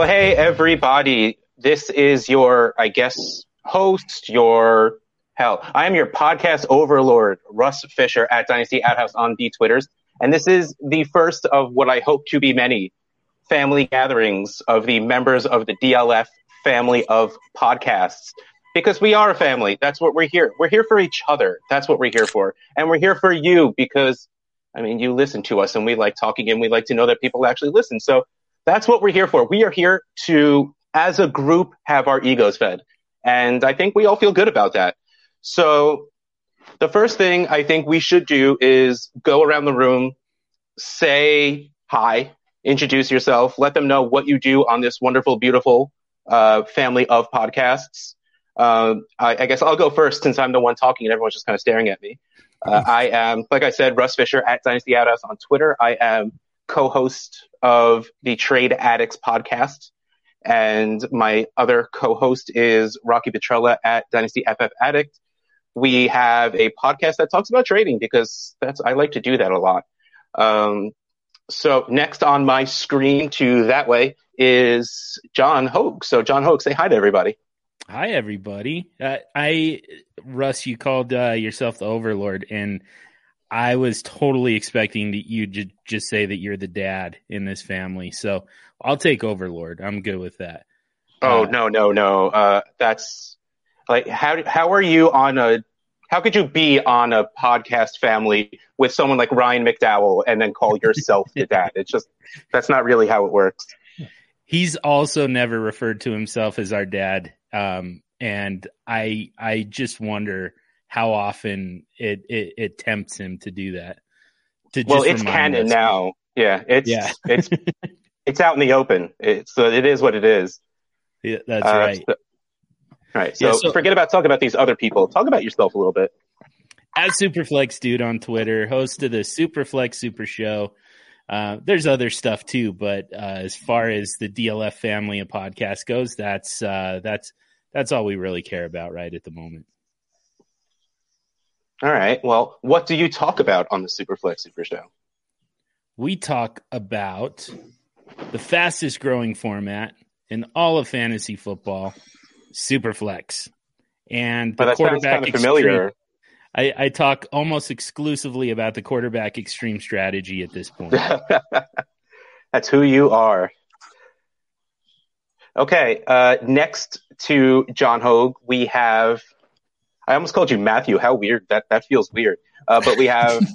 Well, hey, everybody. This is your, I guess, host, your, hell, I am your podcast overlord, Russ Fisher at Dynasty Outhouse on the Twitters. And this is the first of what I hope to be many family gatherings of the members of the DLF family of podcasts. Because we are a family. That's what we're here. We're here for each other. That's what we're here for. And we're here for you because, I mean, you listen to us and we like talking and we like to know that people actually listen. So that's what we're here for. We are here to, as a group, have our egos fed. And I think we all feel good about that. So the first thing I think we should do is go around the room, say hi, introduce yourself, let them know what you do on this wonderful, beautiful uh, family of podcasts. Um, I, I, guess I'll go first since I'm the one talking and everyone's just kind of staring at me. Uh, I am, like I said, Russ Fisher at Dynasty Outhouse on Twitter. I am co-host of the Trade Addicts podcast. And my other co-host is Rocky Petrella at Dynasty FF Addict. We have a podcast that talks about trading because that's, I like to do that a lot. Um, so next on my screen to that way is John Hogue. So John Hogue, say hi to everybody. Hi, everybody. Uh, I, Russ, you called uh, yourself the Overlord, and I was totally expecting that you would just say that you're the dad in this family. So I'll take Overlord. I'm good with that. Oh uh, no no no! Uh, that's like how how are you on a how could you be on a podcast family with someone like Ryan McDowell and then call yourself the dad? It's just that's not really how it works. He's also never referred to himself as our dad, um, and I I just wonder how often it, it, it tempts him to do that. To well, it's canon us. now. Yeah, it's yeah. it's it's out in the open. It's so it is what it is. Yeah, that's uh, right. So, all right. So, yeah, so, forget about talking about these other people. Talk about yourself a little bit. At Superflex Dude on Twitter, host of the Superflex Super Show. Uh, there's other stuff too, but uh, as far as the DLF family of podcast goes, that's uh, that's that's all we really care about right at the moment. All right. Well, what do you talk about on the Superflex Super Show? We talk about the fastest growing format in all of fantasy football, Superflex. And the quarterback kind of familiar. I, I, talk almost exclusively about the quarterback extreme strategy at this point. That's who you are. Okay, uh, next to John Hogue, we have I almost called you Matthew. How weird that that feels weird. Uh, but we have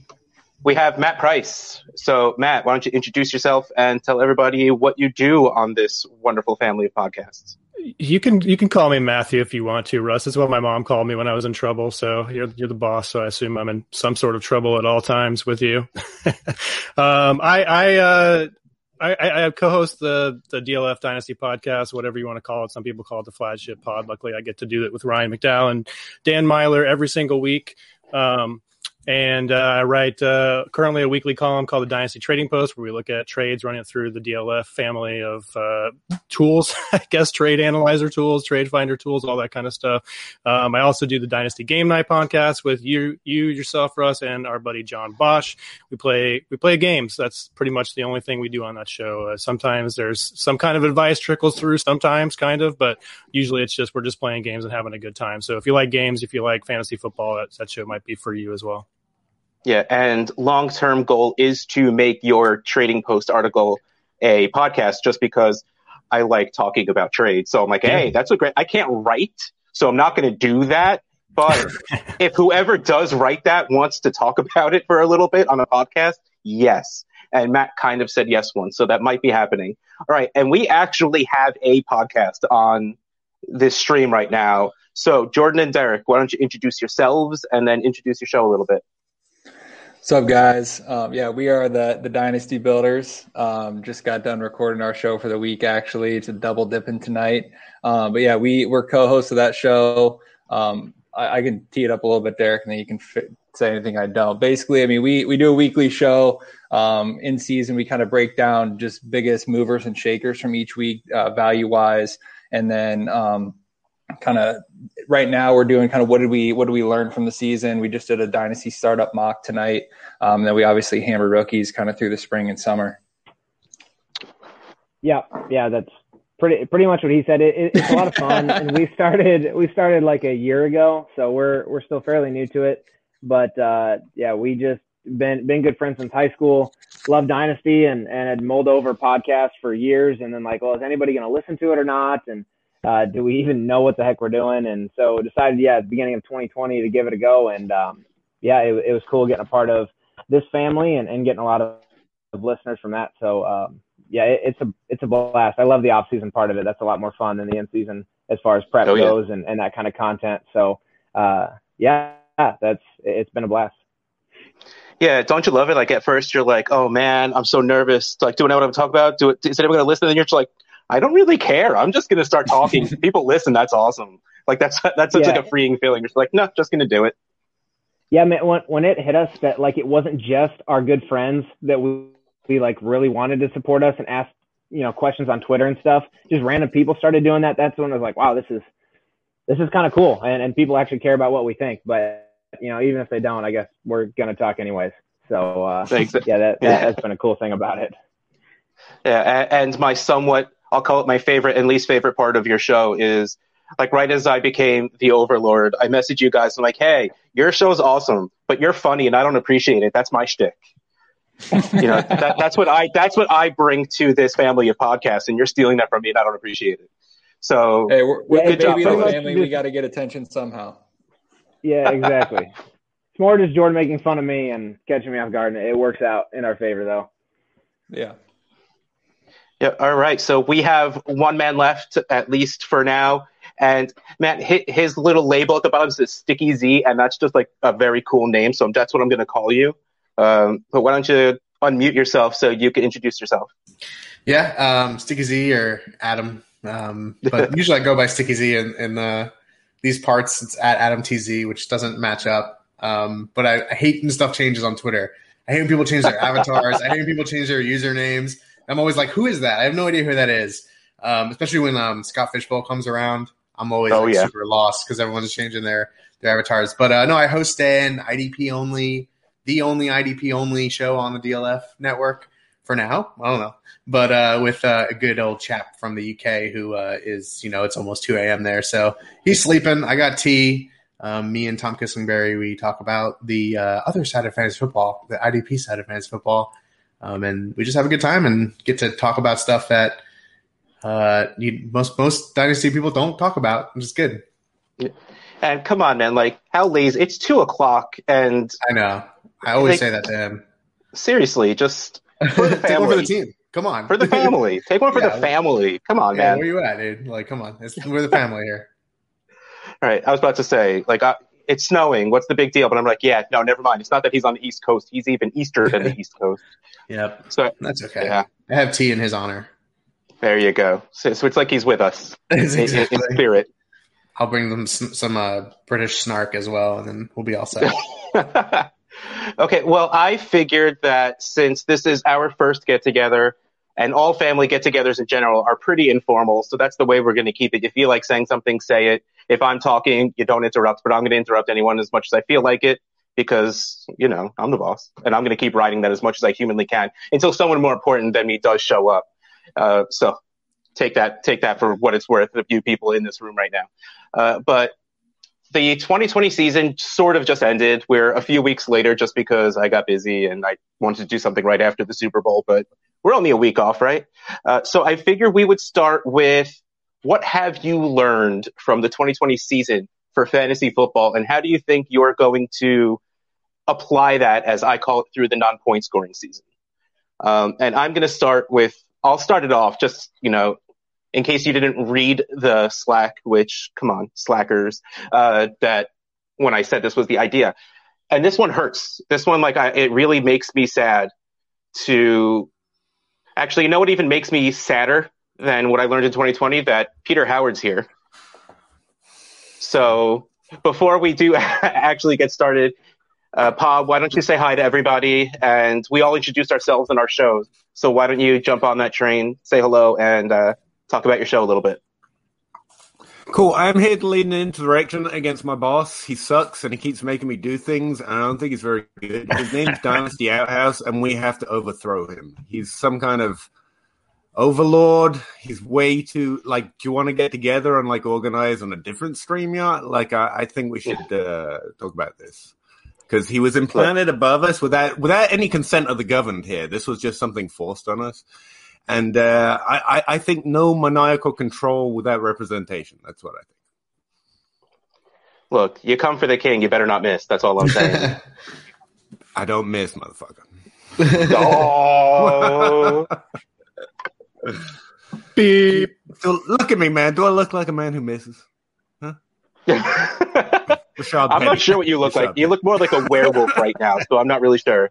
we have Matt Price. So Matt, why don't you introduce yourself and tell everybody what you do on this wonderful family of podcasts? You can you can call me Matthew if you want to, Russ. That's what my mom called me when I was in trouble. So you're you're the boss, so I assume I'm in some sort of trouble at all times with you. um, I I uh, I, I co-host the the DLF Dynasty podcast, whatever you want to call it. Some people call it the flagship pod. Luckily, I get to do it with Ryan McDowell and Dan Meylor every single week. Um, and uh, I write uh, currently a weekly column called the Dynasty Trading Post, where we look at trades running through the DLF family of uh, tools, I guess, trade analyzer tools, trade finder tools, all that kind of stuff. Um, I also do the Dynasty Game Night podcast with you, you yourself, Russ, and our buddy John Bosch. We play we play games. That's pretty much the only thing we do on that show. Uh, sometimes there's some kind of advice trickles through, sometimes kind of, but usually it's just we're just playing games and having a good time. So if you like games, if you like fantasy football, that, that show might be for you as well. Yeah, and long term goal is to make your trading post article a podcast just because I like talking about trade. So I'm like, hey, that's a great I can't write, so I'm not gonna do that. But if whoever does write that wants to talk about it for a little bit on a podcast, yes. And Matt kind of said yes once, so that might be happening. All right, and we actually have a podcast on this stream right now. So, Jordan and Derek, why don't you introduce yourselves and then introduce your show a little bit? What's up, guys? Um, yeah, we are the the Dynasty Builders. Um, just got done recording our show for the week. Actually, it's a double dipping tonight. Um, but yeah, we we're co-hosts of that show. Um, I, I, can tee it up a little bit, Derek, and then you can fit, say anything I don't. Basically, I mean, we we do a weekly show. Um, in season, we kind of break down just biggest movers and shakers from each week, uh, value wise, and then um, kind of right now we're doing kind of what did we what did we learn from the season? We just did a dynasty startup mock tonight um, then we obviously hammer rookies kind of through the spring and summer. Yeah yeah that's pretty pretty much what he said. It, it, it's a lot of fun and we started we started like a year ago so we're we're still fairly new to it. But uh, yeah we just been been good friends since high school. Love dynasty and and had mulled over podcasts for years and then like well is anybody going to listen to it or not? And uh, do we even know what the heck we're doing? And so decided, yeah, at the beginning of 2020 to give it a go. And um, yeah, it, it was cool getting a part of this family and, and getting a lot of, of listeners from that. So um, yeah, it, it's a it's a blast. I love the off season part of it. That's a lot more fun than the in season as far as prep oh, yeah. goes and, and that kind of content. So uh, yeah, that's it's been a blast. Yeah, don't you love it? Like at first you're like, oh man, I'm so nervous. Like, do I know what I'm talking about? Do it? Is anyone gonna listen? And then you're just like, I don't really care. I'm just going to start talking. People listen. That's awesome. Like that's that's such yeah. like a freeing feeling. You're like, no, just going to do it. Yeah, man. When when it hit us that like it wasn't just our good friends that we we like really wanted to support us and ask you know questions on Twitter and stuff. Just random people started doing that. That's when I was like, wow, this is this is kind of cool, and and people actually care about what we think. But you know, even if they don't, I guess we're gonna talk anyways. So uh, yeah, that, that yeah. has been a cool thing about it. Yeah, and my somewhat I'll call it my favorite and least favorite part of your show is like right as I became the overlord, I message you guys. I'm like, hey, your show's awesome, but you're funny and I don't appreciate it. That's my shtick. you know, that, that's what I that's what I bring to this family of podcasts, and you're stealing that from me, and I don't appreciate it. So, hey, we're, we're good job, family. We got to get attention somehow. Yeah, exactly. it's more just Jordan making fun of me and catching me off guard. It works out in our favor, though. Yeah. Yeah. All right. So we have one man left, at least for now. And Matt, his little label at the bottom says Sticky Z, and that's just like a very cool name. So that's what I'm going to call you. Um, but why don't you unmute yourself so you can introduce yourself? Yeah, um, Sticky Z or Adam. Um, but usually I go by Sticky Z in, in uh, these parts. It's at Adam TZ, which doesn't match up. Um, but I, I hate when stuff changes on Twitter. I hate when people change their avatars. I hate when people change their usernames. I'm always like, who is that? I have no idea who that is. Um, especially when um, Scott Fish Bowl comes around, I'm always oh, like, yeah. super lost because everyone's changing their their avatars. But uh, no, I host an IDP only, the only IDP only show on the DLF network for now. I don't know, but uh, with uh, a good old chap from the UK who uh, is, you know, it's almost 2 a.m. there, so he's sleeping. I got tea. Um, me and Tom Kissingberry, we talk about the uh, other side of fantasy football, the IDP side of fantasy football, um, and we just have a good time and get to talk about stuff that uh, you, most most dynasty people don't talk about, which is good. And come on, man! Like how lazy? It's two o'clock, and I know. I always like, say that to him. Seriously, just for the Take one for the team. Come on, for the family. Take one for yeah, the family. Come on, yeah, man. Where you at, dude? Like, come on. It's, we're the family here. All right, I was about to say, like, I, it's snowing. What's the big deal? But I'm like, yeah, no, never mind. It's not that he's on the East Coast. He's even Easter than the East Coast. Yep. So that's okay. Yeah. I have tea in his honor. There you go. So, so it's like he's with us exactly. in, in, spirit. I'll bring them some, some uh, British snark as well, and then we'll be all set. okay. Well, I figured that since this is our first get together, and all family get-togethers in general are pretty informal, so that's the way we're going to keep it. If you like saying something, say it. If I'm talking, you don't interrupt, but I'm going to interrupt anyone as much as I feel like it because, you know, I'm the boss and I'm going to keep writing that as much as I humanly can until someone more important than me does show up. Uh, so take that, take that for what it's worth, a few people in this room right now. Uh, but the 2020 season sort of just ended. We're a few weeks later just because I got busy and I wanted to do something right after the Super Bowl, but we're only a week off, right? Uh, so I figure we would start with what have you learned from the 2020 season for fantasy football, and how do you think you're going to apply that, as I call it, through the non-point scoring season? Um, and I'm going to start with, I'll start it off just, you know, in case you didn't read the Slack, which, come on, slackers, uh, that when I said this was the idea. And this one hurts. This one, like, I, it really makes me sad to actually, you know what even makes me sadder than what I learned in 2020? That Peter Howard's here. So before we do actually get started, uh, Bob, why don't you say hi to everybody? And we all introduce ourselves in our shows. So why don't you jump on that train, say hello, and uh, talk about your show a little bit? Cool. I'm here to into an interaction against my boss. He sucks and he keeps making me do things, and I don't think he's very good. His name's Dynasty Outhouse, and we have to overthrow him. He's some kind of overlord. He's way too like. Do you want to get together and like organize on a different StreamYard? Like, I, I think we should uh, talk about this because he was implanted above us without without any consent of the governed. Here, this was just something forced on us. And uh, I, I think no maniacal control without representation. That's what I think. Look, you come for the king, you better not miss. That's all I'm saying. I don't miss, motherfucker. oh. Beep. So look at me, man. Do I look like a man who misses? Huh? I'm not sure what you look Rashad like. You look more like a werewolf right now, so I'm not really sure.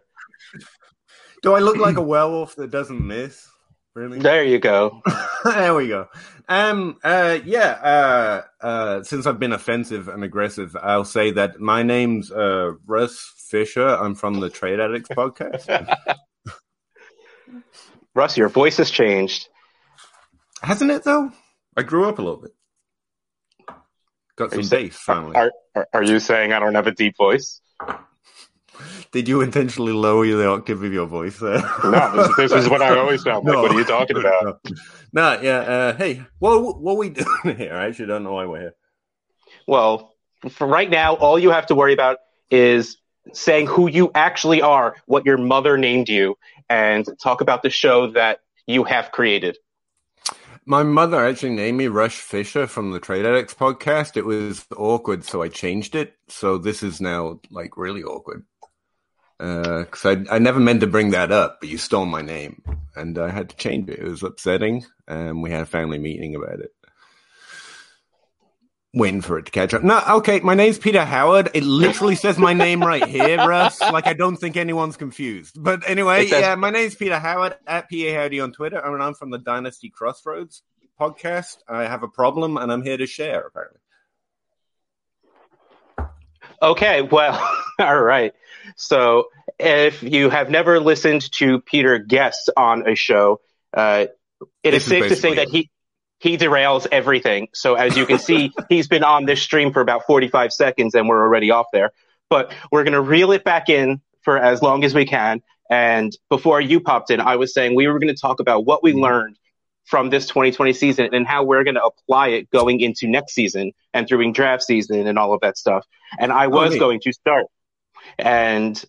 Do I look like a werewolf that doesn't miss? Really? There you go. there we go. Um. Uh. Yeah. Uh. Uh. Since I've been offensive and aggressive, I'll say that my name's uh Russ Fisher. I'm from the Trade Addicts podcast. Russ, your voice has changed. Hasn't it though? I grew up a little bit. Got some bass finally. Are, are, are you saying I don't have a deep voice? Did you intentionally lower the octave of your voice there? no, this, this, is what I always sound like. No. What are you talking about? No, yeah. Uh, hey, what what are we doing here? I actually don't know why we're here. Well, for right now, all you have to worry about is saying who you actually are, what your mother named you, and talk about the show that you have created. My mother actually named me Russ Fisher from the Trade Addicts podcast. It was awkward, so I changed it. So this is now like really awkward because uh, I I never meant to bring that up, but you stole my name, and I had to change it. It was upsetting, and we had a family meeting about it. Waiting for it to catch up. No, okay, my name's Peter Howard. It literally says my name right here, Russ. Like I don't think anyone's confused. But anyway, says- yeah, my name's Peter Howard at PA Howdy on Twitter, and I'm from the Dynasty Crossroads podcast. I have a problem, and I'm here to share. Apparently. Okay, well, all right. So if you have never listened to Peter guest on a show, uh, it this is safe to say that he he derails everything. So as you can see, he's been on this stream for about 45 seconds and we're already off there. But we're going to reel it back in for as long as we can. And before you popped in, I was saying we were going to talk about what we mm-hmm. learned from this 2020 season and how we're going to apply it going into next season and during draft season and all of that stuff. And I was okay. going to start. And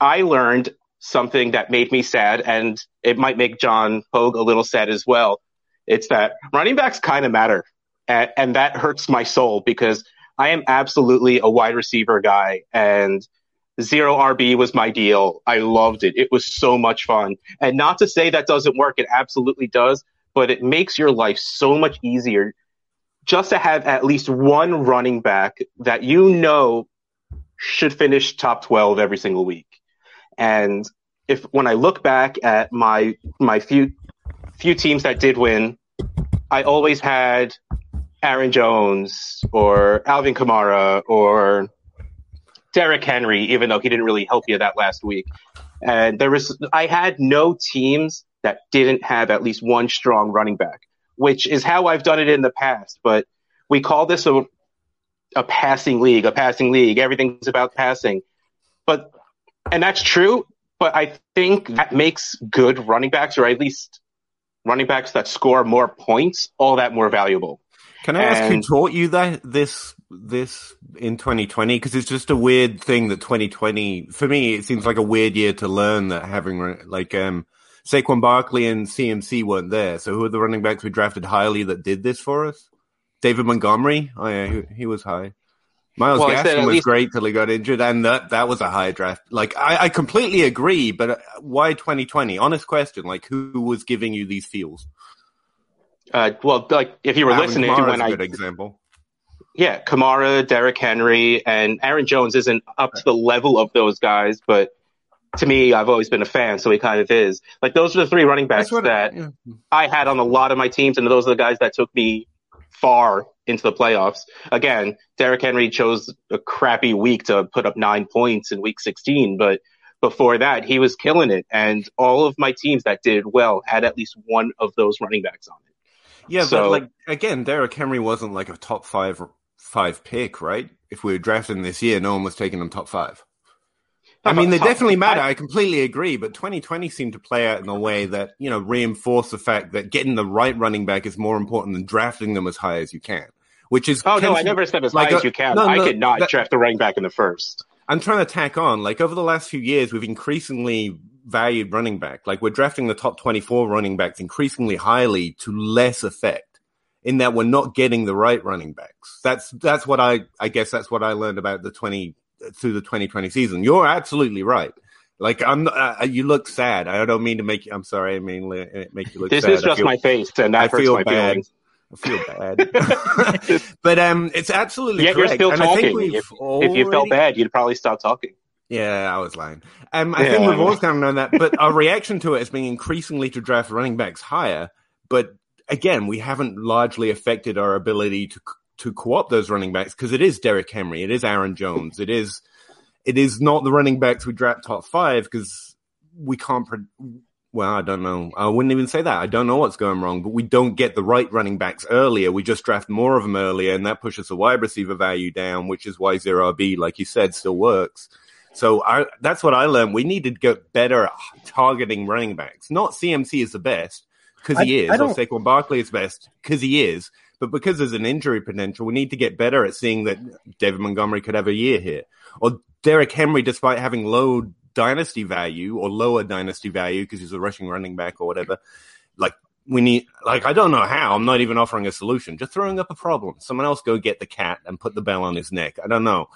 I learned something that made me sad, and it might make John Hogue a little sad as well. It's that running backs kind of matter. And, and that hurts my soul because I am absolutely a wide receiver guy and zero RB was my deal. I loved it. It was so much fun. And not to say that doesn't work. It absolutely does, but it makes your life so much easier just to have at least one running back that you know should finish top 12 every single week. And if when I look back at my my few few teams that did win, I always had Aaron Jones or Alvin Kamara or Derrick Henry, even though he didn't really help you that last week. And there was I had no teams that didn't have at least one strong running back, which is how I've done it in the past. But we call this a a passing league, a passing league. Everything's about passing. But and that's true, but I think that makes good running backs, or at least running backs that score more points, all that more valuable. Can I ask who taught you that this this in 2020? Because it's just a weird thing that 2020 for me it seems like a weird year to learn that having like um Saquon Barkley and CMC weren't there. So who are the running backs we drafted highly that did this for us? David Montgomery. Oh yeah, he, he was high. Miles well, Gaskin was least... great till he got injured, and that that was a high draft. Like I, I completely agree, but uh, why 2020? Honest question. Like who was giving you these feels? Uh, well, like if you were Alvin listening Kamara's when a I good example. yeah, Kamara, Derrick Henry, and Aaron Jones isn't up to the level of those guys, but to me, I've always been a fan, so he kind of is. Like those are the three running backs what that yeah. I had on a lot of my teams, and those are the guys that took me far into the playoffs. Again, Derrick Henry chose a crappy week to put up nine points in week 16, but before that, he was killing it. And all of my teams that did well had at least one of those running backs on it. Yeah, So- but like again, Derrick Henry wasn't like a top five five pick, right? If we were drafting this year, no one was taking him top five. I mean, they Top- definitely matter. I- I completely agree, but 2020 seemed to play out in a way that you know reinforced the fact that getting the right running back is more important than drafting them as high as you can. Which is Oh no, I never said as like high as you can. no, I could not that- draft a running back in the first. I'm trying to tack on, like over the last few years, we've increasingly valued running back. Like we're drafting the top 24 running backs increasingly highly to less effect in that we're not getting the right running backs. That's, that's what I, I guess that's what I learned about the 20, through the 2020 season. You're absolutely right. Like I'm, uh, you look sad. I don't mean to make you, I'm sorry. I mean, make you look This sad. is just feel- my face, and I hurts feel my bad. feelings. I feel bad. but, um, it's absolutely Yet you're correct. still And I think talking. we've If, if you felt bad, you'd probably stop talking. yeah, I was lying. Um, I Yeah. think we've always kind of known that, but our reaction to it has been increasingly to draft running backs higher. But again, we haven't largely affected our ability to to co-opt those running backs because it is Derrick Henry, it is Aaron Jones, it is it is not the running backs we draft top five because we can't. Pre- well, I don't know. I wouldn't even say that. I don't know what's going wrong, but we don't get the right running backs earlier. We just draft more of them earlier, and that pushes the wide receiver value down, which is why zero RB, like you said, still works. So I, that's what I learned. We need to get better at targeting running backs. Not CMC is the best because he is, I or Saquon Barkley is best because he is. But because there's an injury potential, we need to get better at seeing that David Montgomery could have a year here, or Derrick Henry, despite having low dynasty value or lower dynasty value because he's a rushing running back or whatever. Like we need, like I don't know how. I'm not even offering a solution. Just throwing up a problem. Someone else go get the cat and put the bell on his neck. I don't know,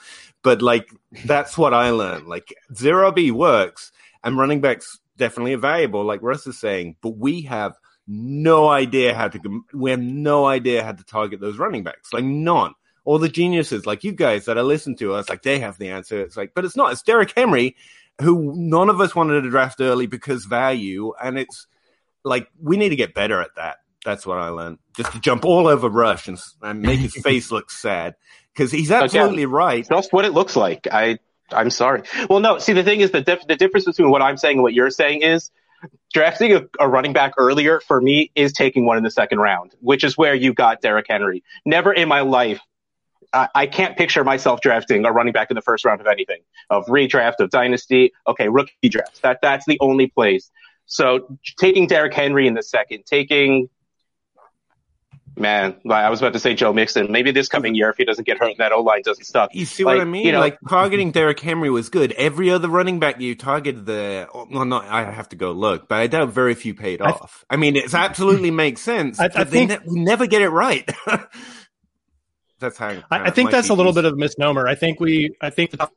but like that's what I learned. Like zero B works, and running backs definitely are valuable, like Russ is saying. But we have no idea how to. We have no idea how to target those running backs. Like none. All the geniuses, like you guys that I listen to, us like they have the answer. It's like, but it's not. It's Derrick Henry, who none of us wanted to draft early because value, and it's like we need to get better at that. That's what I learned. Just to jump all over Russ and, and make his face look sad because he's absolutely right. Just what it looks like. I I'm sorry. Well, no. See, the thing is, the dif- the difference between what I'm saying and what you're saying is drafting a, a running back earlier for me is taking one in the second round, which is where you got Derrick Henry. Never in my life. I, I can't picture myself drafting a running back in the first round of anything of redraft of dynasty. Okay, rookie draft. That that's the only place. So taking Derrick Henry in the second, taking man, I was about to say Joe Mixon. Maybe this coming year, if he doesn't get hurt, that O line doesn't suck. You see Like, what I mean? you know- like targeting Derrick Henry was good. Every other running back you targeted there, well, not I have to go look, but I doubt very few paid I- off. I mean, it absolutely makes sense. I- I but they think- ne- we never get it right. that's how. I, I think that's a little bit of a misnomer. I think we, I think the top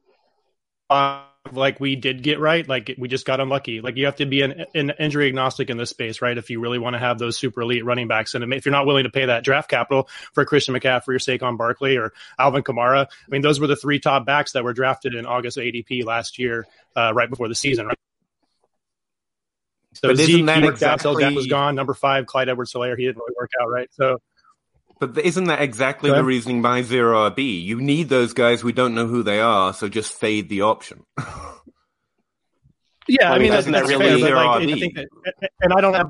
five, like we did get right. Like we just got unlucky. Like you have to be an, an injury agnostic in this space, right? If you really want to have those super elite running backs, and if you're not willing to pay that draft capital for Christian McCaffrey or Saquon Barkley or Alvin Kamara, I mean, those were the three top backs that were drafted in August ADP last year, uh, right before the season, right? So But Zeke, he worked out, so Dak was gone. Number five, Clyde Edwards-Helaire, he didn't really work out, right? So But isn't that exactly the reasoning behind zero RB? You need those guys. We don't know who they are, so just fade the option. Yeah, I I mean, mean that's, doesn't that that's really fair, but like, zero I think that, and I don't have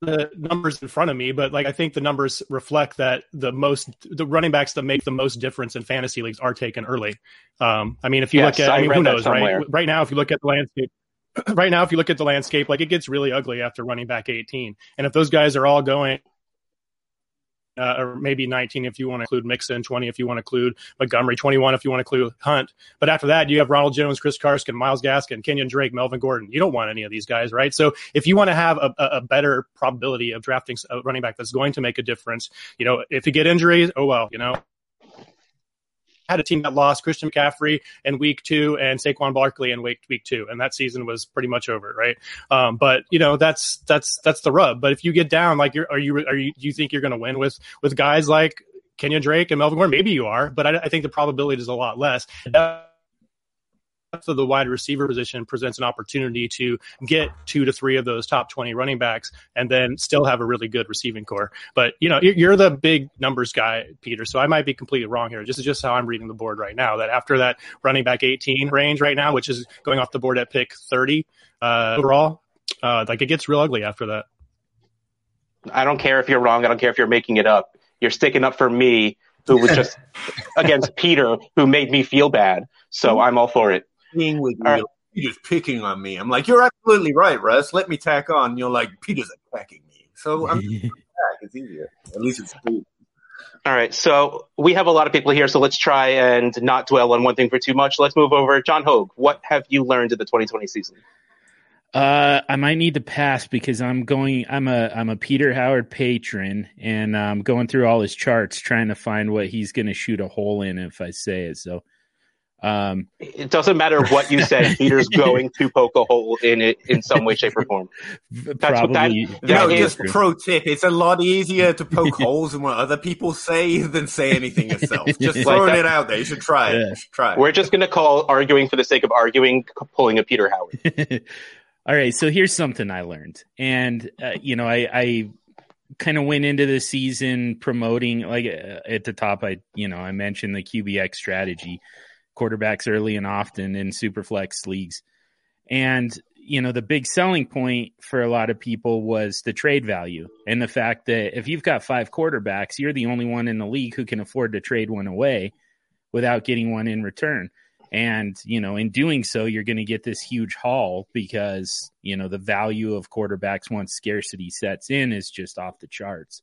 the numbers in front of me, but like I think the numbers reflect that the most the running backs that make the most difference in fantasy leagues are taken early. Um, I mean, if you Yes, look at, I I mean, who knows, right? Right now, if you look at the landscape. Right now, if you look at the landscape, like it gets really ugly after running back 18. And if those guys are all going uh, or maybe 19 if you want to include Mixon, 20 if you want to include Montgomery, 21 if you want to include Hunt. But after that, you have Ronald Jones, Chris Carson, Myles Gaskin, Kenyan Drake, Melvin Gordon. You don't want any of these guys, right? So if you want to have a, a a better probability of drafting a running back that's going to make a difference, you know, if you get injuries, oh well, you know. Had a team that lost Christian McCaffrey in week two and Saquon Barkley in week week two, and that season was pretty much over, right? Um, but you know that's that's that's the rub. But if you get down, like, you're, are you are you do you think you're going to win with with guys like Kenyan Drake and Melvin Gordon? Maybe you are, but I, I think the probability is a lot less. Uh, of the wide receiver position presents an opportunity to get two to three of those top 20 running backs and then still have a really good receiving corps. But, you know, you're the big numbers guy, Peter. So I might be completely wrong here. This is just how I'm reading the board right now that after that running back 18 range right now, which is going off the board at pick 30 uh, overall, uh, like it gets real ugly after that. I don't care if you're wrong. I don't care if you're making it up. You're sticking up for me who was just against Peter, who made me feel bad. So I'm all for it being with you. Right. You're just picking on me. I'm like, you're absolutely right, Russ. Let me tack on. You're like, Peter's attacking me. So I'm back. It's easier. At least it's cool. All right. So we have a lot of people here. So let's try and not dwell on one thing for too much. Let's move over. John Hogue, what have you learned in the 2020 season? Uh, I might need to pass because I'm going. I'm a I'm a Peter Howard patron, and I'm going through all his charts trying to find what he's going to shoot a hole in if I say it. So um, it doesn't matter what you say. Peter's going to poke a hole in it in some way, shape, or form. That's Probably, that, you know, just pro tip: it's a lot easier to poke holes in what other people say than say anything yourself. Just throwing like it out there. You should try it. Yeah. Should try it. We're just going to call arguing for the sake of arguing, pulling a Peter Howard. All right, so here's something I learned, and uh, you know, I, I kind of went into the season promoting like uh, at the top. I you know I mentioned the QBX strategy quarterbacks early and often in superflex leagues. And, you know, the big selling point for a lot of people was the trade value and the fact that if you've got five quarterbacks, you're the only one in the league who can afford to trade one away without getting one in return. And, you know, in doing so, you're going to get this huge haul because, you know, the value of quarterbacks once scarcity sets in is just off the charts.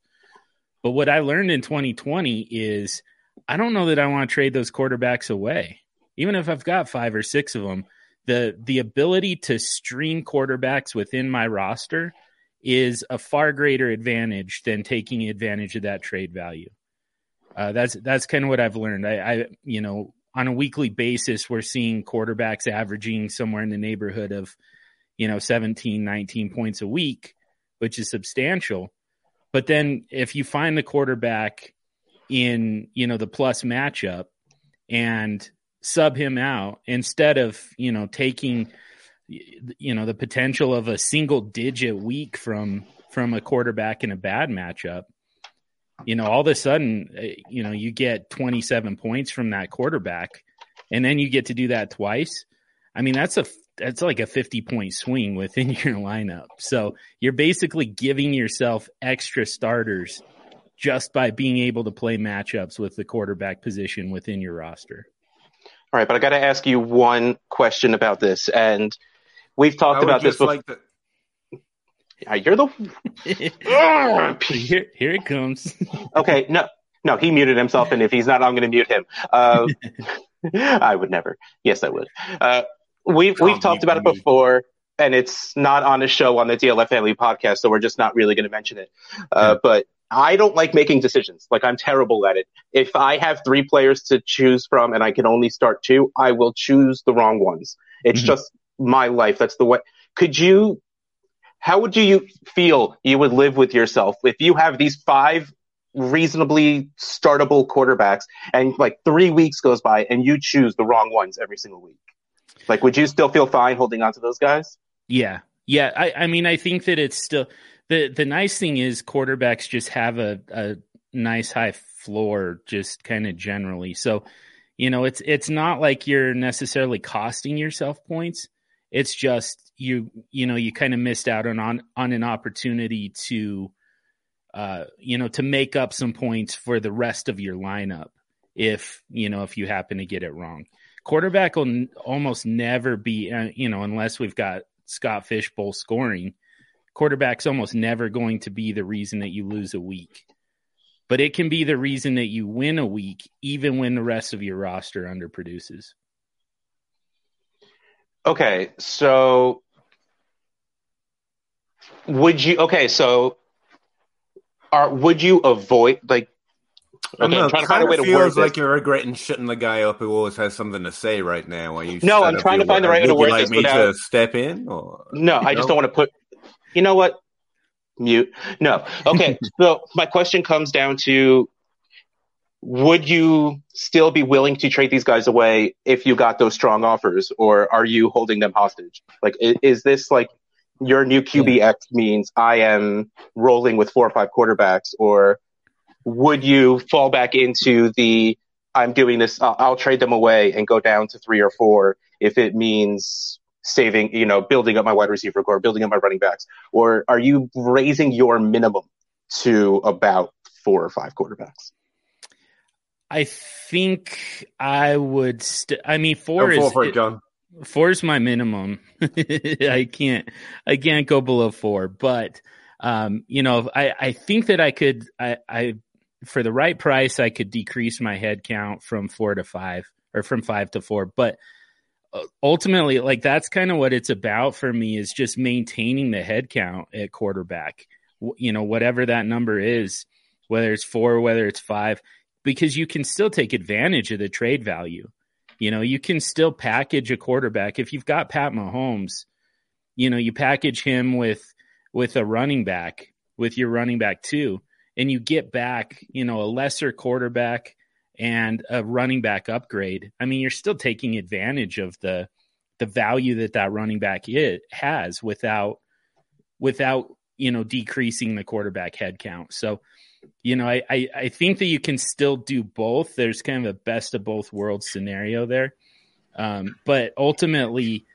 But what I learned in 2020 is I don't know that I want to trade those quarterbacks away even if I've got five or six of them, the the ability to stream quarterbacks within my roster is a far greater advantage than taking advantage of that trade value. Uh, that's that's kind of what I've learned. I, I, you know, on a weekly basis, we're seeing quarterbacks averaging somewhere in the neighborhood of, you know, 17, 19 points a week, which is substantial. But then if you find the quarterback in, you know, the plus matchup and sub him out instead of you know taking you know the potential of a single digit week from from a quarterback in a bad matchup you know all of a sudden eh, you know you get 27 points from that quarterback and then you get to do that twice. I mean that's a that's like a 50 point swing within your lineup. So you're basically giving yourself extra starters just by being able to play matchups with the quarterback position within your roster all right, but I got to ask you one question about this, and we've talked about this before. Like the... yeah, you're the here, here it comes. okay, no, no, he muted himself, and if he's not, I'm going to mute him. Uh, I would never. Yes, I would. Uh, we've we've talked about it before, and it's not on a show on the DLF Family podcast, so we're just not really going to mention it. Uh, but I don't like making decisions. Like I'm terrible at it. If I have three players to choose from and I can only start two, I will choose the wrong ones. It's mm-hmm. just my life. That's the way. Could you, how would you feel you would live with yourself if you have these five reasonably startable quarterbacks and like three weeks goes by and you choose the wrong ones every single week? Like, would you still feel fine holding on to those guys? Yeah. Yeah. I, I mean, I think that it's still, the the nice thing is quarterbacks just have a, a nice high floor just kind of generally. So, you know, it's it's not like you're necessarily costing yourself points. It's just you you know, you kind of missed out on on, on an opportunity to uh, you know, to make up some points for the rest of your lineup if, you know, if you happen to get it wrong. Quarterback will n- almost never be, uh, you know, unless we've got Scott Fish Bowl scoring, quarterback's almost never going to be the reason that you lose a week. But it can be the reason that you win a week, even when the rest of your roster underproduces. Okay, so would you? Okay, so are would you avoid like? Okay, I'm trying to find a way to word feels like you're regretting shutting the guy up who always has something to say right now. Are you? No, I'm trying to find the right way to word like this me without... to step in? Or no, I just don't want to put. You know what? Mute. No. Okay. so my question comes down to: Would you still be willing to trade these guys away if you got those strong offers, or are you holding them hostage? Like, is this like your new QBX means I am rolling with four or five quarterbacks, or would you fall back into the I'm doing this, I'll, I'll, trade them away and go down to three or four if it means saving, you know, building up my wide receiver corps, building up my running backs? Or are you raising your minimum to about four or five quarterbacks? I think I would. St- I mean, four is for it, John. Four is my minimum. I can't. I can't go below four. But um, you know, I I think that I could. I I for the right price, I could decrease my head count from four to five or from five to four. But ultimately, like that's kind of what it's about for me is just maintaining the head count at quarterback. You know, whatever that number is, whether it's four, whether it's five, because you can still take advantage of the trade value. You know, you can still package a quarterback if you've got Pat Mahomes. You know, you package him with with a running back with your running back too and you get back, you know, a lesser quarterback and a running back upgrade, I mean, you're still taking advantage of the the value that that running back it has without without you know decreasing the quarterback head count. So, you know, I, I I think that you can still do both. There's kind of a best of both worlds scenario there, um, but ultimately,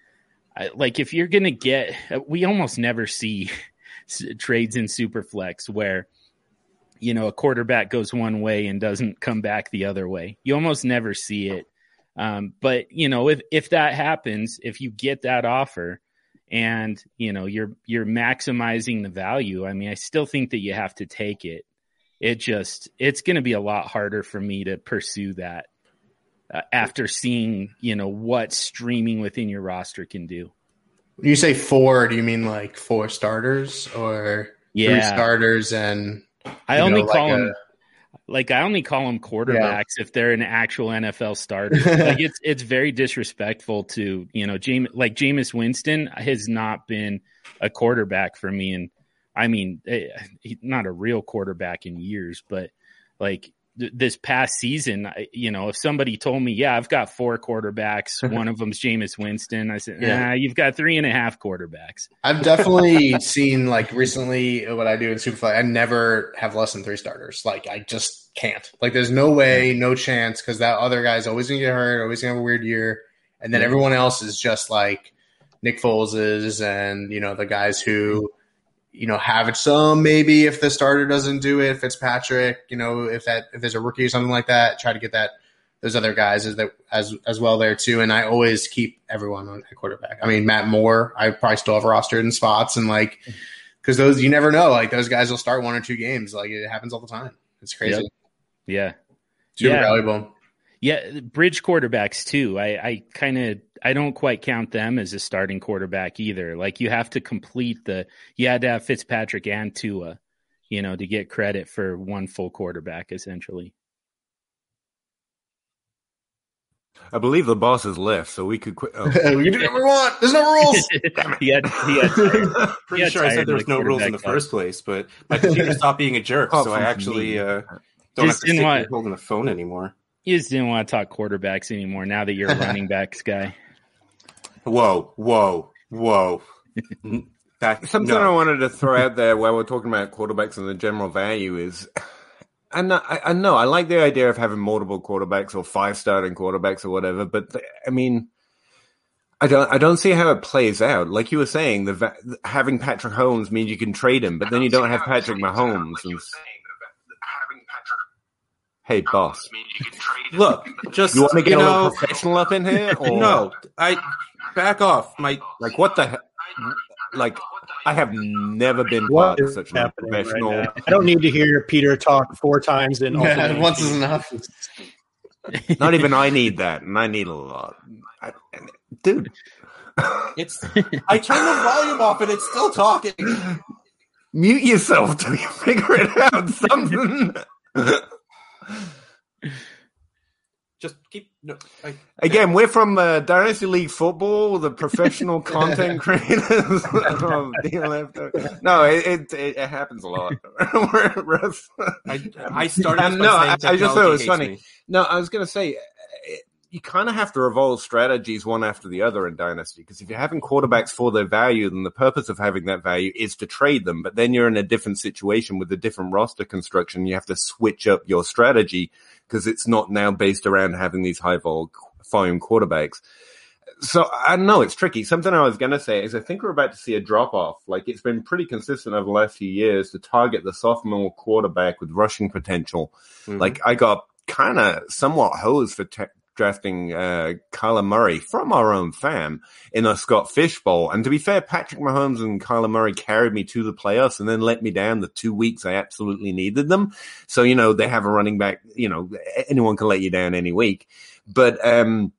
I, like if you're gonna get, we almost never see trades in Superflex where you know a quarterback goes one way and doesn't come back the other way. You almost never see it. Um, but you know if if that happens, if you get that offer and you know you're you're maximizing the value, I mean I still think that you have to take it. It just it's going to be a lot harder for me to pursue that uh, after seeing you know what streaming within your roster can do. When you say four, do you mean like four starters or yeah. three starters and I only know, call like them a, like I only call them quarterbacks yeah. if they're an actual NFL starter. like it's it's very disrespectful to you know James like Jameis Winston has not been a quarterback for me, and I mean eh, he's not a real quarterback in years, but like this past season, you know, if somebody told me, yeah, I've got four quarterbacks, one of them's Jameis Winston, I said, yeah, nah, you've got three and a half quarterbacks. I've definitely seen like recently what I do in Superflex. I never have less than three starters. Like I just can't. Like there's no way, no chance, because that other guy's always gonna get hurt, always gonna have a weird year, and then everyone else is just like Nick Foles is, and you know the guys who mm-hmm. You know, have it some maybe if the starter doesn't do it, Fitzpatrick, you know, if that if there's a rookie or something like that, try to get that those other guys as that as as well there too. And I always keep everyone on at quarterback. I mean, Matt Moore, I probably still have rostered in spots and like because those you never know, like those guys will start one or two games. Like it happens all the time. It's crazy. Yep. Yeah. Super yeah. valuable. Yeah, bridge quarterbacks too. I, I kind of I don't quite count them as a starting quarterback either. Like you have to complete the you had to have Fitzpatrick and Tua, you know, to get credit for one full quarterback essentially. I believe the boss has left, so we could quit. Oh. we can do whatever we want. There's no rules. he had, he had Pretty he sure I said there was no rules in the first place, but my computer stopped being a jerk, oh, so I actually uh, don't Just have to sit want, holding the phone anymore. You just didn't want to talk quarterbacks anymore now that you're a running backs guy. Whoa, whoa, whoa. That, Something no. I wanted to throw out there while we're talking about quarterbacks and the general value is I know, I, I know, I like the idea of having multiple quarterbacks or five starting quarterbacks or whatever, but the, I mean, I don't, I don't see how it plays out. Like you were saying, the having Patrick Holmes means you can trade him, but then you don't have Patrick Mahomes. And, Hey, boss. Look, just you want to get a little professional up in here? Or? No, I back off. My like, what the hell? Like, I have never been part of such a professional. Right I don't need to hear Peter talk four times in yeah, once is enough. Not even I need that, and I need a lot, I, dude. It's I turn the volume off and it's still talking. Mute yourself till you figure it out. Something. Just keep no. I, Again, we're from uh, Dynasty League Football, the professional content creators. of DLF. No, it, it, it happens a lot. I, I started. Um, no, I, I just thought it was funny. me. No, I was going to say, uh, you kind of have to evolve strategies one after the other in Dynasty because if you're having quarterbacks for their value, then the purpose of having that value is to trade them. But then you're in a different situation with a different roster construction. You have to switch up your strategy because it's not now based around having these high vol- volume quarterbacks. So I don't know, it's tricky. Something I was going to say is I think we're about to see a drop off. Like it's been pretty consistent over the last few years to target the sophomore quarterback with rushing potential. Mhm. Like I got kind of somewhat hosed for te- drafting uh, Kyler Murray from our own fam in a Scott Fish Bowl. And to be fair, Patrick Mahomes and Kyler Murray carried me to the playoffs and then let me down the two weeks I absolutely needed them. So, you know, they have a running back, you know, anyone can let you down any week. But, um,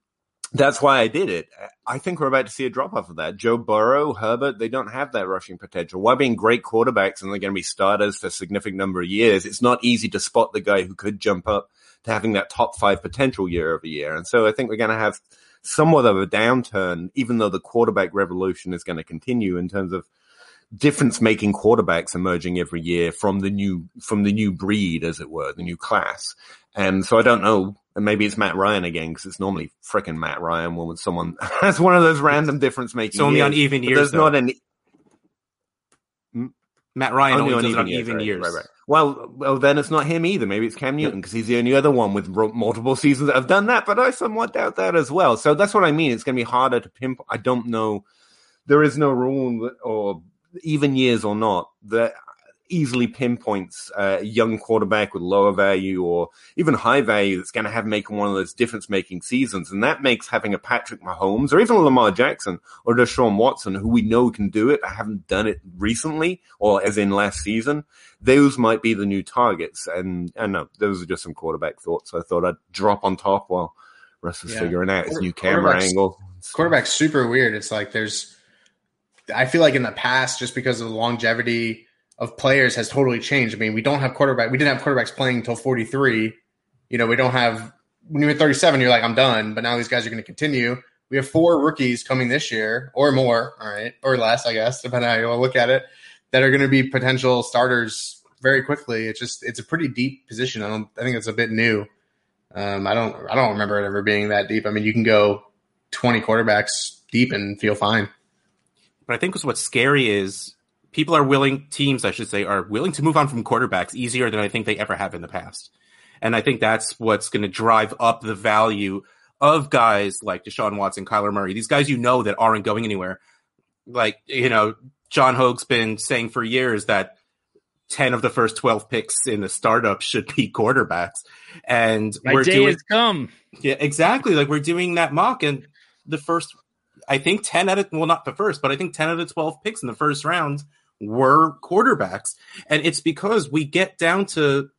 that's why I did it. I think we're about to see a drop off of that. Joe Burrow, Herbert, they don't have that rushing potential. While being great quarterbacks and they're going to be starters for a significant number of years, it's not easy to spot the guy who could jump up to having that top five potential year over year. And so I think we're going to have somewhat of a downturn, even though the quarterback revolution is going to continue in terms of difference making quarterbacks emerging every year from the new, from the new breed, as it were, the new class. And so I don't know. And maybe it's Matt Ryan again because it's normally freaking Matt Ryan when someone has one of those random difference making. It's only on even years. There's though. not any. Matt Ryan only, on does it on even right, years. Right, right. Well, well, then it's not him either. Maybe it's Cam Newton because he's the only other one with ro- multiple seasons that have done that. But I somewhat doubt that as well. So that's what I mean. It's going to be harder to pimp. I don't know. There is no rule or even years or not that easily pinpoints a young quarterback with lower value or even high value that's going to have making one of those difference making seasons. And that makes having a Patrick Mahomes or even Lamar Jackson or Deshaun Watson, who we know can do it, I haven't done it recently or as in last season, those might be the new targets. And I know those are just some quarterback thoughts. I thought I'd drop on top while Russ is Yeah. figuring out his new camera angle. quarterback's super weird. It's like there's, I feel like in the past, just because of the longevity of players has totally changed. I mean, we don't have quarterback. We didn't have quarterbacks playing until 43. You know, we don't have when you're 37, you're like, I'm done. But now these guys are going to continue. We have four rookies coming this year or more, all right, or less, I guess, depending on how you look at it, that are going to be potential starters very quickly. It's just it's a pretty deep position. I don't. I think it's a bit new. Um, I don't. I don't remember it ever being that deep. I mean, you can go 20 quarterbacks deep and feel fine. But I think what's scary is people are willing, teams, I should say, are willing to move on from quarterbacks easier than I think they ever have in the past. And I think that's what's going to drive up the value of guys like Deshaun Watson, Kyler Murray, these guys you know that aren't going anywhere. Like, you know, John Hogue's been saying for years that 10 of the first 12 picks in the startup should be quarterbacks. And My we're day doing, has come. yeah, exactly. Like we're doing that mock and the first, I think 10 out of, well, not the first, but I think 10 out of 12 picks in the first round were quarterbacks. And it's because we get down to,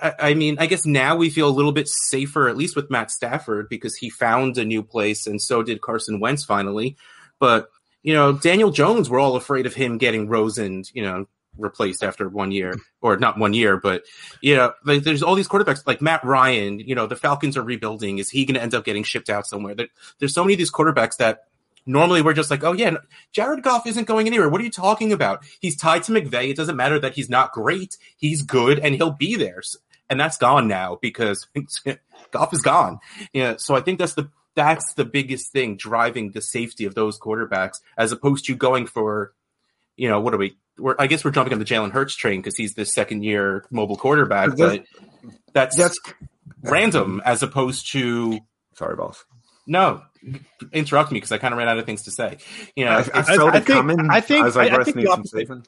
I, I mean, I guess now we feel a little bit safer, at least with Matt Stafford, because he found a new place and so did Carson Wentz finally. But, you know, Daniel Jones, we're all afraid of him getting Rosen, you know, replaced after one year or not one year, but you know, like there's all these quarterbacks like Matt Ryan, you know, the Falcons are rebuilding. Is he going to end up getting shipped out somewhere? There, there's so many of these quarterbacks that normally we're just like, oh yeah, Jared Goff isn't going anywhere. What are you talking about? He's tied to McVay. It doesn't matter that he's not great. He's good and he'll be there. And that's gone now because Goff is gone. Yeah. So I think that's the, that's the biggest thing driving the safety of those quarterbacks as opposed to going for, you know, what are we, we're, I guess we're jumping on the Jalen Hurts train because he's the second year mobile quarterback, but that's, That's random as opposed to sorry, boss. no. Interrupt me because I kind of ran out of things to say. You know, I, I I it think-. I think- I was like, I- I think the needs some opposite. saving.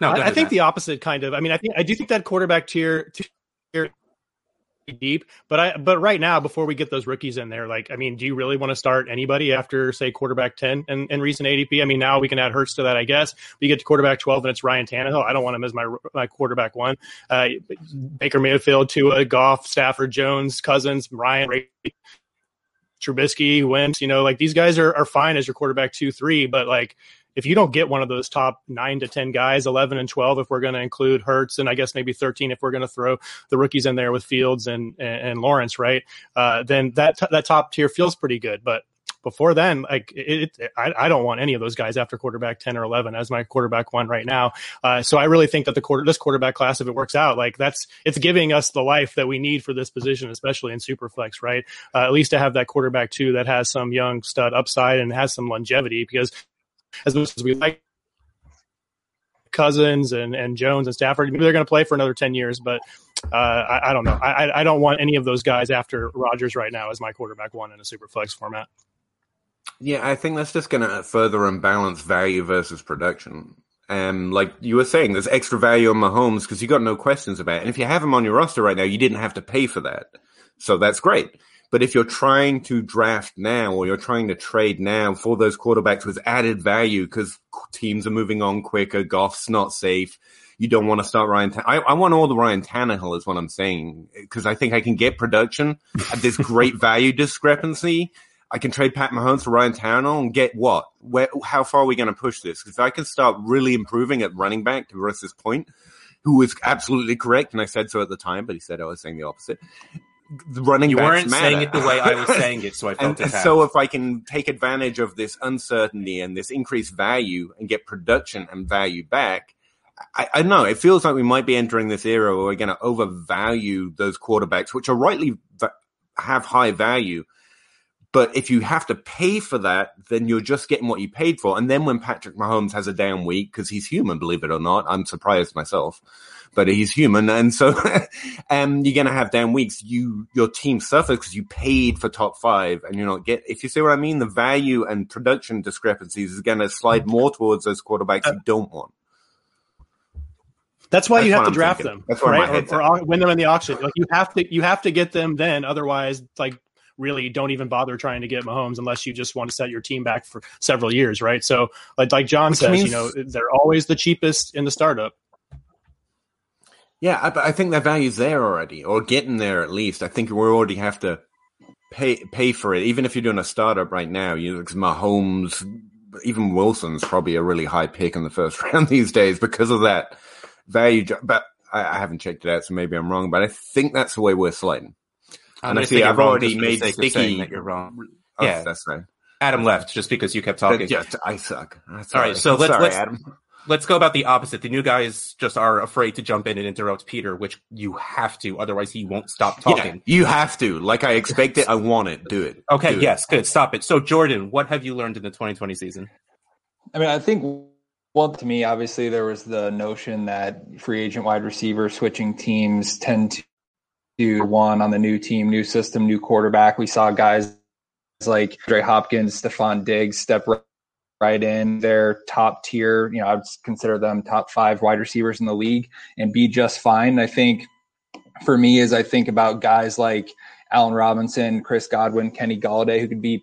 no, I, I think Matt. the opposite kind of. I mean, I think I do think that quarterback tier tier deep, but I but right now before we get those rookies in there, like I mean, do you really want to start anybody after say quarterback ten and, and recent ADP? I mean, now we can add Hurts to that, I guess. We get to quarterback twelve and it's Ryan Tannehill. I don't want him as my my quarterback one. Uh, Baker Mayfield, Tua, Goff, Stafford, Jones, Cousins, Ryan. Ray, Trubisky, Wentz, you know, like these guys are, are fine as your quarterback two, three, but like if you don't get one of those top nine to 10 guys, 11 and 12, if we're going to include Hurts, and I guess maybe 13 if we're going to throw the rookies in there with Fields and, and, and Lawrence, right? Uh, then that, t- that top tier feels pretty good. But before then, like it, it I, I, don't want any of those guys after quarterback 10 or 11 as my quarterback one right now. Uh, so I really think that the quarter, this quarterback class, if it works out, like that's, it's giving us the life that we need for this position, especially in superflex, right? Uh, at least to have that quarterback two that has some young stud upside and has some longevity because as much as we like Cousins and, and Jones and Stafford. Maybe they're going to play for another 10 years, but uh, I, I, don't know. I, I don't want any of those guys after Rodgers right now as my quarterback one in a super flex format. Yeah, I think that's just going to further imbalance value versus production. And like you were saying, there's extra value on Mahomes because you got no questions about it. And if you have him on your roster right now, you didn't have to pay for that. So that's great. But if you're trying to draft now or you're trying to trade now for those quarterbacks with added value because teams are moving on quicker, Goff's not safe, you don't want to start Ryan. I, I, want all the Ryan Tannehill is what I'm saying because I think I can get production at this great value discrepancy I can trade Pat Mahomes for Ryan Tannehill and get what? Where? How far are we going to push this? Because if I can start really improving at running back to Russ's point, who was absolutely correct, and I said so at the time, but he said I was saying the opposite. The running you weren't matter. saying it the way I was saying it, so I felt and, so if I can take advantage of this uncertainty and this increased value and get production and value back, I, I know it feels like we might be entering this era where we're going to overvalue those quarterbacks, which are rightly have high value but if you have to pay for that, then you're just getting what you paid for. And then when Patrick Mahomes has a down week, because he's human, believe it or not, I'm surprised myself, but he's human. And so, um, you're going to have down weeks. You, your team suffers because you paid for top five and you're not get, if you see what I mean, the value and production discrepancies is going to slide more towards those quarterbacks you don't want. That's why That's you have to I'm draft thinking. them, That's right? Or, or, win them in the auction. Like you have to, you have to get them then. Otherwise, like really don't even bother trying to get Mahomes unless you just want to set your team back for several years, right? So, like like John Which says, means, you know, they're always the cheapest in the startup. Yeah, I, I think that value's there already, or getting there at least. I think we already have to pay pay for it, even if you're doing a startup right now. You because Mahomes, even Wilson's probably a really high pick in the first round these days because of that value. But I, I haven't checked it out, so maybe I'm wrong. But I think that's the way we're sliding. I'm and I see I've already made the sticky that you're wrong. Oh, yeah, that's right. Adam left just because you kept talking. Yeah, I suck. That's all right. So let's sorry, let's, Adam. let's go about the opposite. The new guys just are afraid to jump in and interrupt Peter, which you have to, otherwise he won't stop talking. Yeah, you have to. Like I expect it, I want it. Do it. Okay. Do yes. It. Good. Stop it. So Jordan, what have you learned in the 2020 season? I mean, I think well, to me, obviously, there was the notion that free agent wide receiver switching teams tend to to one on the new team, new system, new quarterback. We saw guys like Dre Hopkins, Stefon Diggs step right in their top tier. You know, I would consider them top five wide receivers in the league and be just fine. I think for me, as I think about guys like Allen Robinson, Chris Godwin, Kenny Golladay, who could be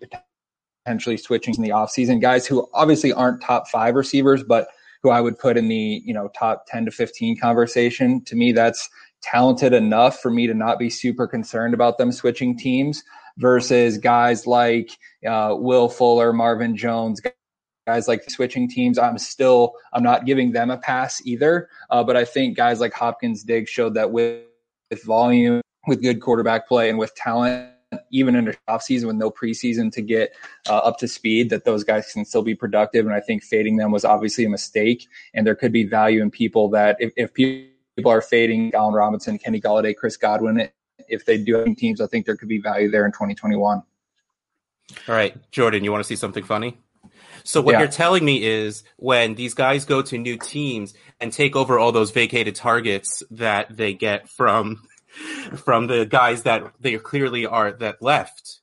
potentially switching in the offseason, guys who obviously aren't top five receivers, but who I would put in the, you know, top 10 to 15 conversation. To me, that's talented enough for me to not be super concerned about them switching teams versus guys like uh, Will Fuller, Marvin Jones, guys like switching teams. I'm still I'm not giving them a pass either. Uh, but I think guys like Hopkins, Diggs showed that with, with volume, with good quarterback play, and with talent. Even in the offseason with no preseason to get uh, up to speed, that those guys can still be productive. And I think fading them was obviously a mistake. And there could be value in people that if, if people people are fading Allen Robinson, Kenny Golladay, Chris Godwin. If they do have teams, I think there could be value there in 2021. All right, Jordan, you want to see something funny? So what yeah. you're telling me is when these guys go to new teams and take over all those vacated targets that they get from from the guys that they clearly are that left,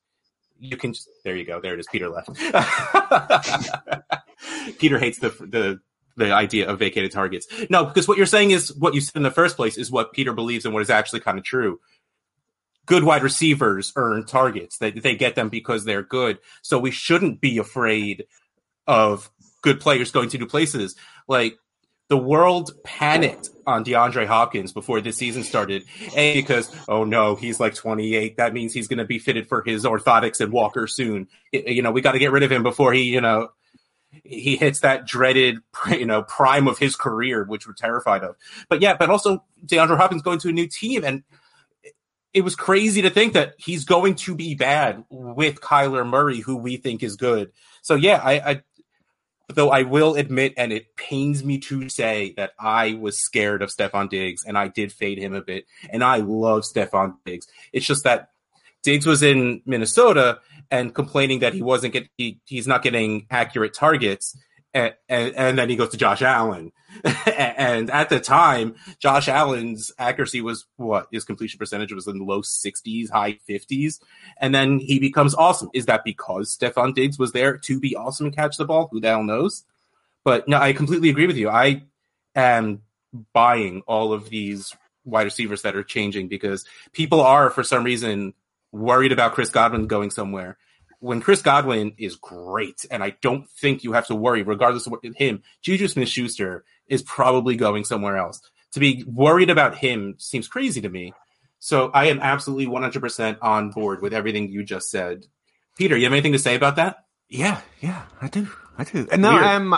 you can just there you go. There it is. Peter left. Peter hates the the the idea of vacated targets. No, because what you're saying is what you said in the first place is what Peter believes and what is actually kind of true. Good wide receivers earn targets. They they get them because they're good. So we shouldn't be afraid of good players going to new places. Like the world panicked on DeAndre Hopkins before this season started. A because oh no, he's like 28. That means he's going to be fitted for his orthotics and Walker soon. It, you know, we got to get rid of him before he, you know, he hits that dreaded, you know, prime of his career, which we're terrified of. But yeah, but also DeAndre Hopkins going to a new team, and it was crazy to think that he's going to be bad with Kyler Murray, who we think is good. So yeah, I, I though I will admit, and it pains me to say that I was scared of Stefon Diggs and I did fade him a bit. And I love Stefon Diggs. It's just that Diggs was in Minnesota and complaining that he wasn't get he, he's not getting accurate targets. And, and, and, then he goes to Josh Allen. and at the time, Josh Allen's accuracy was what his completion percentage was in the low 60s, high 50s. And then he becomes awesome. Is that because Stefon Diggs was there to be awesome and catch the ball? Who the hell knows? But no, I completely agree with you. I am buying all of these wide receivers that are changing because people are, for some reason, worried about Chris Godwin going somewhere when Chris Godwin is great, and I don't think you have to worry, regardless of what him, Juju Smith Schuster is probably going somewhere else. To be worried about him seems crazy to me. So I am absolutely 100% on board with everything you just said. Peter, you have anything to say about that? Yeah, yeah, I do. I do. And now um,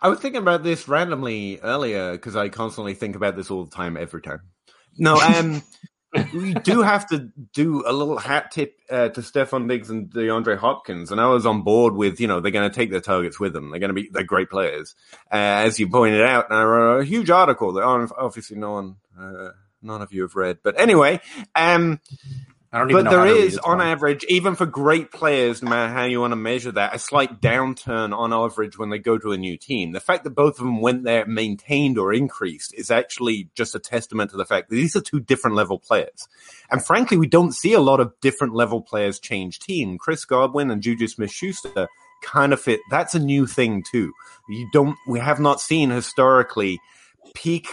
I was thinking about this randomly earlier because I constantly think about this all the time, every time. No, um, we do have to do a little hat tip uh, to Stefon Diggs and DeAndre Hopkins, and I was on board with you know they're going to take their targets with them. They're going to be they're great players, uh, as you pointed out. And I wrote a huge article that obviously no one, uh, none of you have read, but anyway, um, but there is, on average, even for great players, no matter how you want to measure that, a slight downturn on average when they go to a new team. The fact that both of them went there maintained or increased is actually just a testament to the fact that these are two different level players. And frankly, we don't see a lot of different level players change team. Chris Godwin and Juju Smith-Schuster kind of fit. That's a new thing too. You don't, we have not seen historically peak,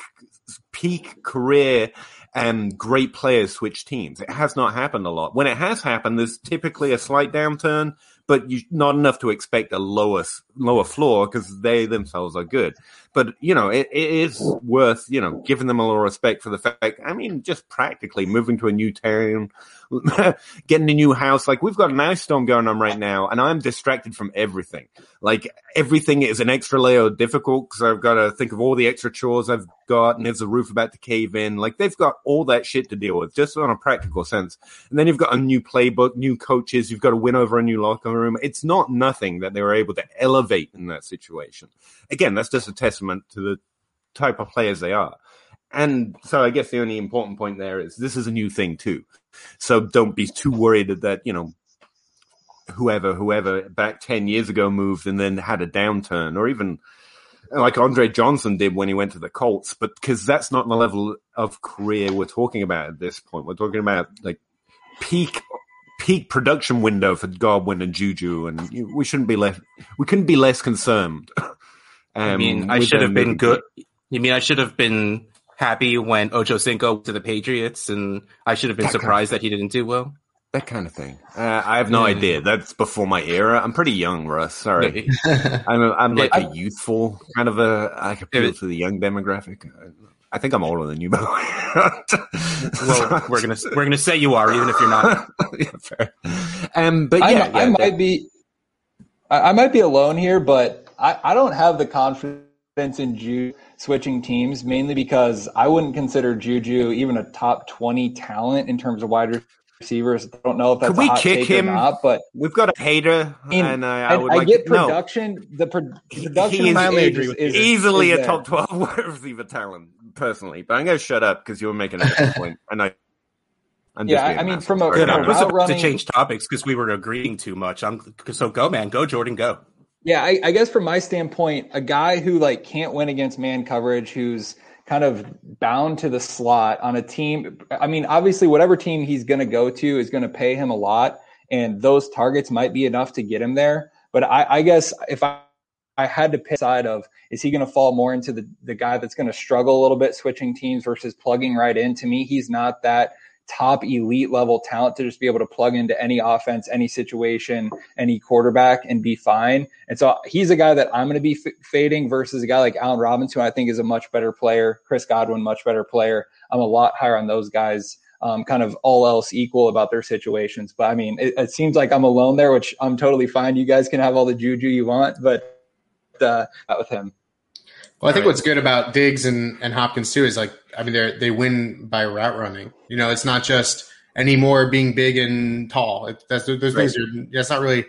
peak career and great players switch teams. It has not happened a lot. When it has happened, there's typically a slight downturn, but you, not enough to expect a lower lower floor because they themselves are good. But you know, it, it is worth you know giving them a little respect for the fact. I mean, just practically moving to a new town, getting a new house. Like we've got an ice storm going on right now, and I'm distracted from everything. Like everything is an extra layer of difficult because I've got to think of all the extra chores I've got, and there's a roof about to cave in. Like they've got all that shit to deal with, just on a practical sense. And then you've got a new playbook, new coaches. You've got to win over a new locker room. It's not nothing that they were able to elevate in that situation. Again, that's just a testament to the type of players they are. And so I guess the only important point there is this is a new thing too. So don't be too worried that, you know, whoever, whoever back 10 years ago moved and then had a downturn or even like Andre Johnson did when he went to the Colts, but because that's not the level of career we're talking about at this point. We're talking about like peak peak production window for Godwin and Juju, and you, we shouldn't be less we couldn't be less concerned. um, I mean, I should have been good. You mean I should have been happy when Ocho Cinco to the Patriots, and I should have been that surprised kind of that he didn't do well. That kind of thing. Uh, I have no mm. idea. That's before my era. I'm pretty young, Russ. Sorry, I'm a, I'm like I, a youthful kind of a. I appeal to the young demographic. I think I'm older than you, by the way. well, we're gonna we're gonna say you are, even if you're not. yeah, fair. Um, but yeah, I, yeah, I might be. I, I, might be alone here, but I, I don't have the confidence in Juju switching teams mainly because I wouldn't consider Juju even a top twenty talent in terms of wide receivers. I don't know if that's Could we kick him? not, but we've got a hater, and, uh, I, I would I like get to, production. No. The pro- production he is, is, easily is a top twelve wide receiver talent, personally. But I'm going to shut up because you're making a point, and I. I'm yeah, I mean, from a, from I was about running... to change topics because we were agreeing too much. I'm so go, man, go, Jordan, go. Yeah, I, I guess from my standpoint, a guy who like can't win against man coverage, who's kind of bound to the slot on a team. I mean, obviously, whatever team he's going to go to is going to pay him a lot, and those targets might be enough to get him there. But I, I guess if I, I had to pick side of is he going to fall more into the, the guy that's going to struggle a little bit switching teams versus plugging right in? To me, he's not that top elite level talent to just be able to plug into any offense, any situation, any quarterback and be fine. And so he's a guy that I'm going to be f- fading versus a guy like Allen Robinson, I think is a much better player. Chris Godwin, much better player. I'm a lot higher on those guys. Um, kind of all else equal about their situations. But I mean, it, it seems like I'm alone there, which I'm totally fine. You guys can have all the juju you want, but uh, with him. Well, I think what's good about Diggs and, and Hopkins too is like I mean they they win by route running. You know, it's not just anymore being big and tall. It, that's those right. things are that's not really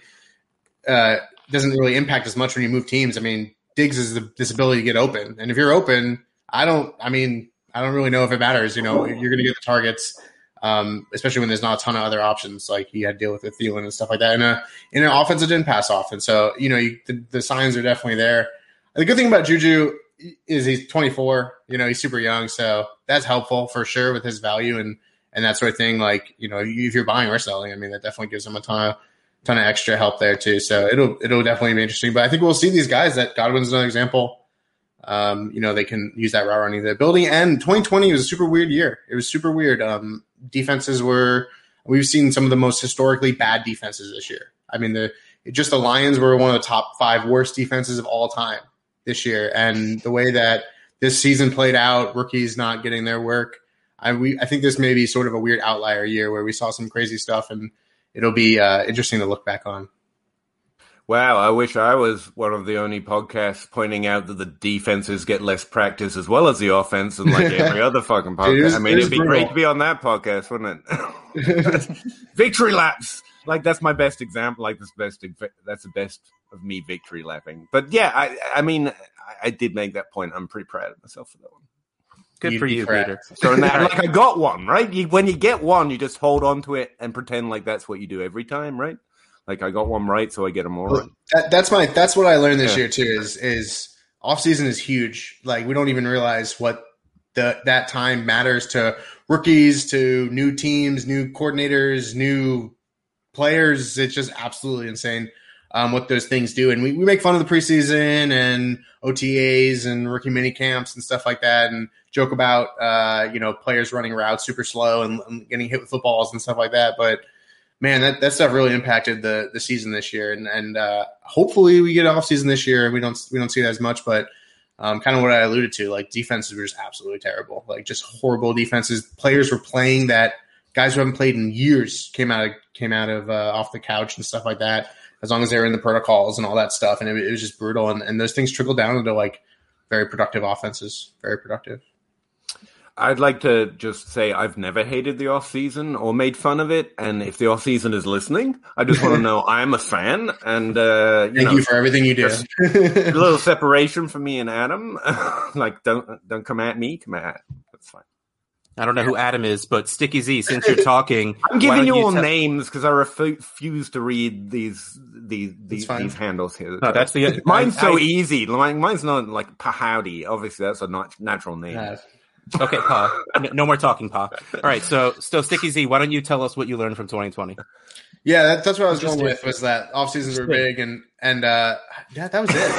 uh, doesn't really impact as much when you move teams. I mean, Diggs is the, this ability to get open, and if you're open, I don't. I mean, I don't really know if it matters. You know, you're going to get the targets, um, especially when there's not a ton of other options like you had to deal with with Thielen and stuff like that. In a in an offense that didn't pass often, so you know you, the, the signs are definitely there. The good thing about Juju is he's 24. You know, he's super young, so that's helpful for sure with his value and and that sort of thing. Like you know, if you're buying or selling, I mean, that definitely gives him a ton of ton of extra help there too. So it'll it'll definitely be interesting. But I think we'll see these guys. That Godwin's another example. Um, you know, they can use that route running the ability. And 2020 was a super weird year. It was super weird. Um, defenses were. We've seen some of the most historically bad defenses this year. I mean, the just the Lions were one of the top five worst defenses of all time this year, and the way that this season played out, rookies not getting their work. I we I think this may be sort of a weird outlier year where we saw some crazy stuff, and it'll be uh, interesting to look back on. Wow, I wish I was one of the only podcasts pointing out that the defenses get less practice as well as the offense, and like every other fucking podcast. Is, I mean, it'd be brutal. great to be on that podcast, wouldn't it? Victory laps, like that's my best example. Like that's best. That's the best of me victory lapping. But yeah, I, I mean, I, I did make that point. I'm pretty proud of myself for that one. Good You'd for you, Peter. So that, like I got one, right? You, when you get one, you just hold on to it and pretend like that's what you do every time, right? Like I got one right, so I get them all right. That, that's my that's what I learned this yeah. year too. Is is off season is huge. Like we don't even realize what the that time matters to rookies, to new teams, new coordinators, new players. It's just absolutely insane um, what those things do. And we, we make fun of the preseason and OTAs and rookie mini camps and stuff like that, and joke about uh, you know players running routes super slow and, and, getting hit with footballs and stuff like that. But man, that, that stuff really impacted the the season this year, and and uh, hopefully we get off season this year and we don't we don't see that as much, but. Um, kind of what I alluded to, like defenses were just absolutely terrible, like just horrible defenses. Players were playing that guys who haven't played in years came out of came out of uh, off the couch and stuff like that as long as they were in the protocols and all that stuff. And it, it was just brutal. And, and those things trickle down into like very productive offenses, very productive. I'd like to just say I've never hated the off season or made fun of it. And if the off season is listening, I just want to know I'm a fan. And uh, you thank know, you for everything you do. a little separation for me and Adam. like don't don't come at me, come at. That's fine. I don't know who Adam is, but Sticky Z, since you're talking, I'm giving you all names because I refuse to read these these these, these handles here. No, that's the mine's I, so I, easy. Mine's not like Pahowdy. Obviously, that's a not, natural name. okay, Pa. No more talking, Pa. All right, so still Sticky Z. Why don't you tell us what you learned from 2020? Yeah, that, that's what I was going with. Was that off seasons were big and and uh, yeah, that was it.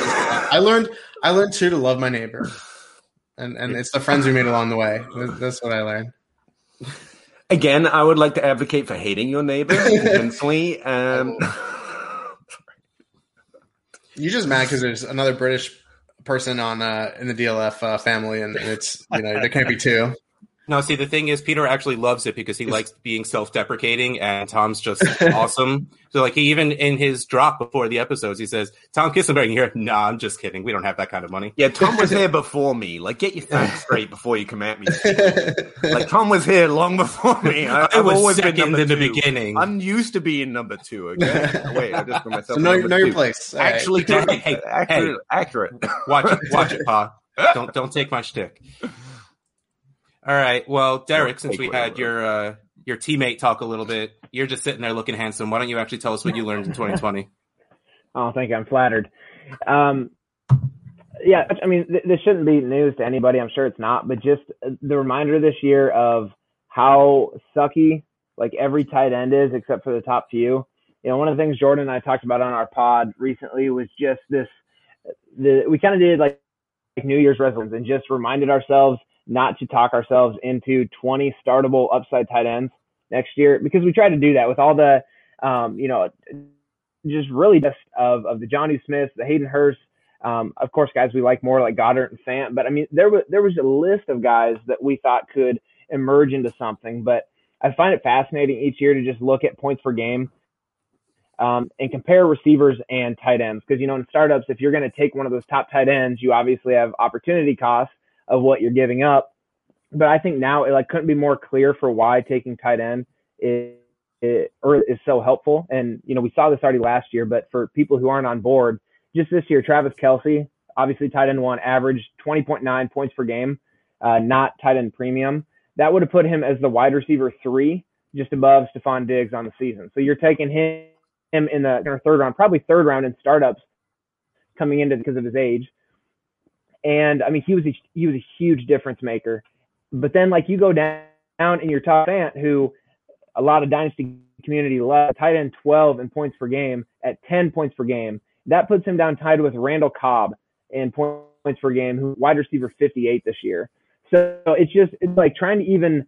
I learned I learned too to love my neighbor and and it's the friends we made along the way. That's what I learned. Again, I would like to advocate for hating your neighbor intensely. Um, you just mad because there's another British person on uh, in the DLF uh, family, and it's you know there can't be two. No, see, the thing is, Peter actually loves it because he likes being self-deprecating, and Tom's just awesome. So, like, he even in his drop before the episodes, he says, "Tom Kislingbury." And you're, "Nah, I'm just kidding. We don't have that kind of money." Yeah, Tom was here before me. Like, get your facts straight before you come at me. like, Tom was here long before me. I, I was always second been in the beginning. I'm used to being number two. Okay, oh, wait, I just put myself. So know, know your place. All Actually, right. hey, hey, accurate, hey, accurate. Watch it, watch it, Pa. Don't don't take my shtick. All right. Well, Derek, since we had your uh, your teammate talk a little bit, you're just sitting there looking handsome. Why don't you actually tell us what you learned in 2020? oh, thank you. I'm flattered. Um, yeah, I mean, th- this shouldn't be news to anybody. I'm sure it's not, but just the reminder this year of how sucky like every tight end is, except for the top few. You know, one of the things Jordan and I talked about on our pod recently was just this. The we kind of did like, like New Year's resolutions and just reminded ourselves not to talk ourselves into 20 startable upside tight ends next year because we tried to do that with all the, um, you know, just really just of, of the Jonnu Smiths, the Hayden Hurst, um, of course, guys we like more like Goedert and Fant, but I mean, there was, there was a list of guys that we thought could emerge into something, but I find it fascinating each year to just look at points per game um, and compare receivers and tight ends. Because, you know, in startups, if you're going to take one of those top tight ends, you obviously have opportunity costs of what you're giving up. But I think now it like couldn't be more clear for why taking tight end is, is, is so helpful. And, you know, we saw this already last year, but for people who aren't on board, just this year, Travis Kelce, obviously tight end one, averaged 20.9 points per game, uh, not tight end premium. That would have put him as the wide receiver three, just above Stefon Diggs on the season. So you're taking him him in the third round, probably third round in startups coming into because of his age. And I mean, he was a, he was a huge difference maker. But then like you go down in your top ant who a lot of dynasty community left tight end 12 in points per game at 10 points per game. That puts him down tied with Randall Cobb in points per game, who wide receiver 58 this year. So it's just it's like trying to even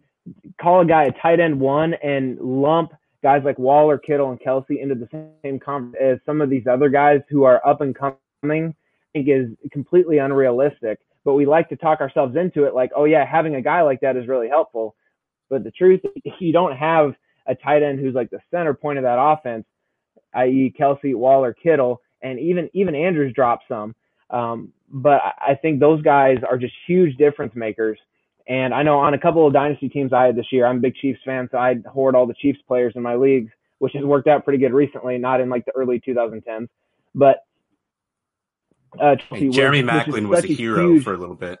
call a guy a tight end one and lump guys like Waller, Kittle, and Kelce into the same conference as some of these other guys who are up and coming, is completely unrealistic. But we like to talk ourselves into it like, oh yeah, having a guy like that is really helpful. But the truth, you don't have a tight end who's like the center point of that offense, i.e. Kelce, Waller, Kittle, and even even Andrews dropped some. Um, but I think those guys are just huge difference makers and I know on a couple of dynasty teams I had this year, I'm a big Chiefs fan, so I hoard all the Chiefs players in my leagues, which has worked out pretty good recently, not in like the early 2010s. But uh, hey, Jeremy Maclin was a hero huge, for a little bit.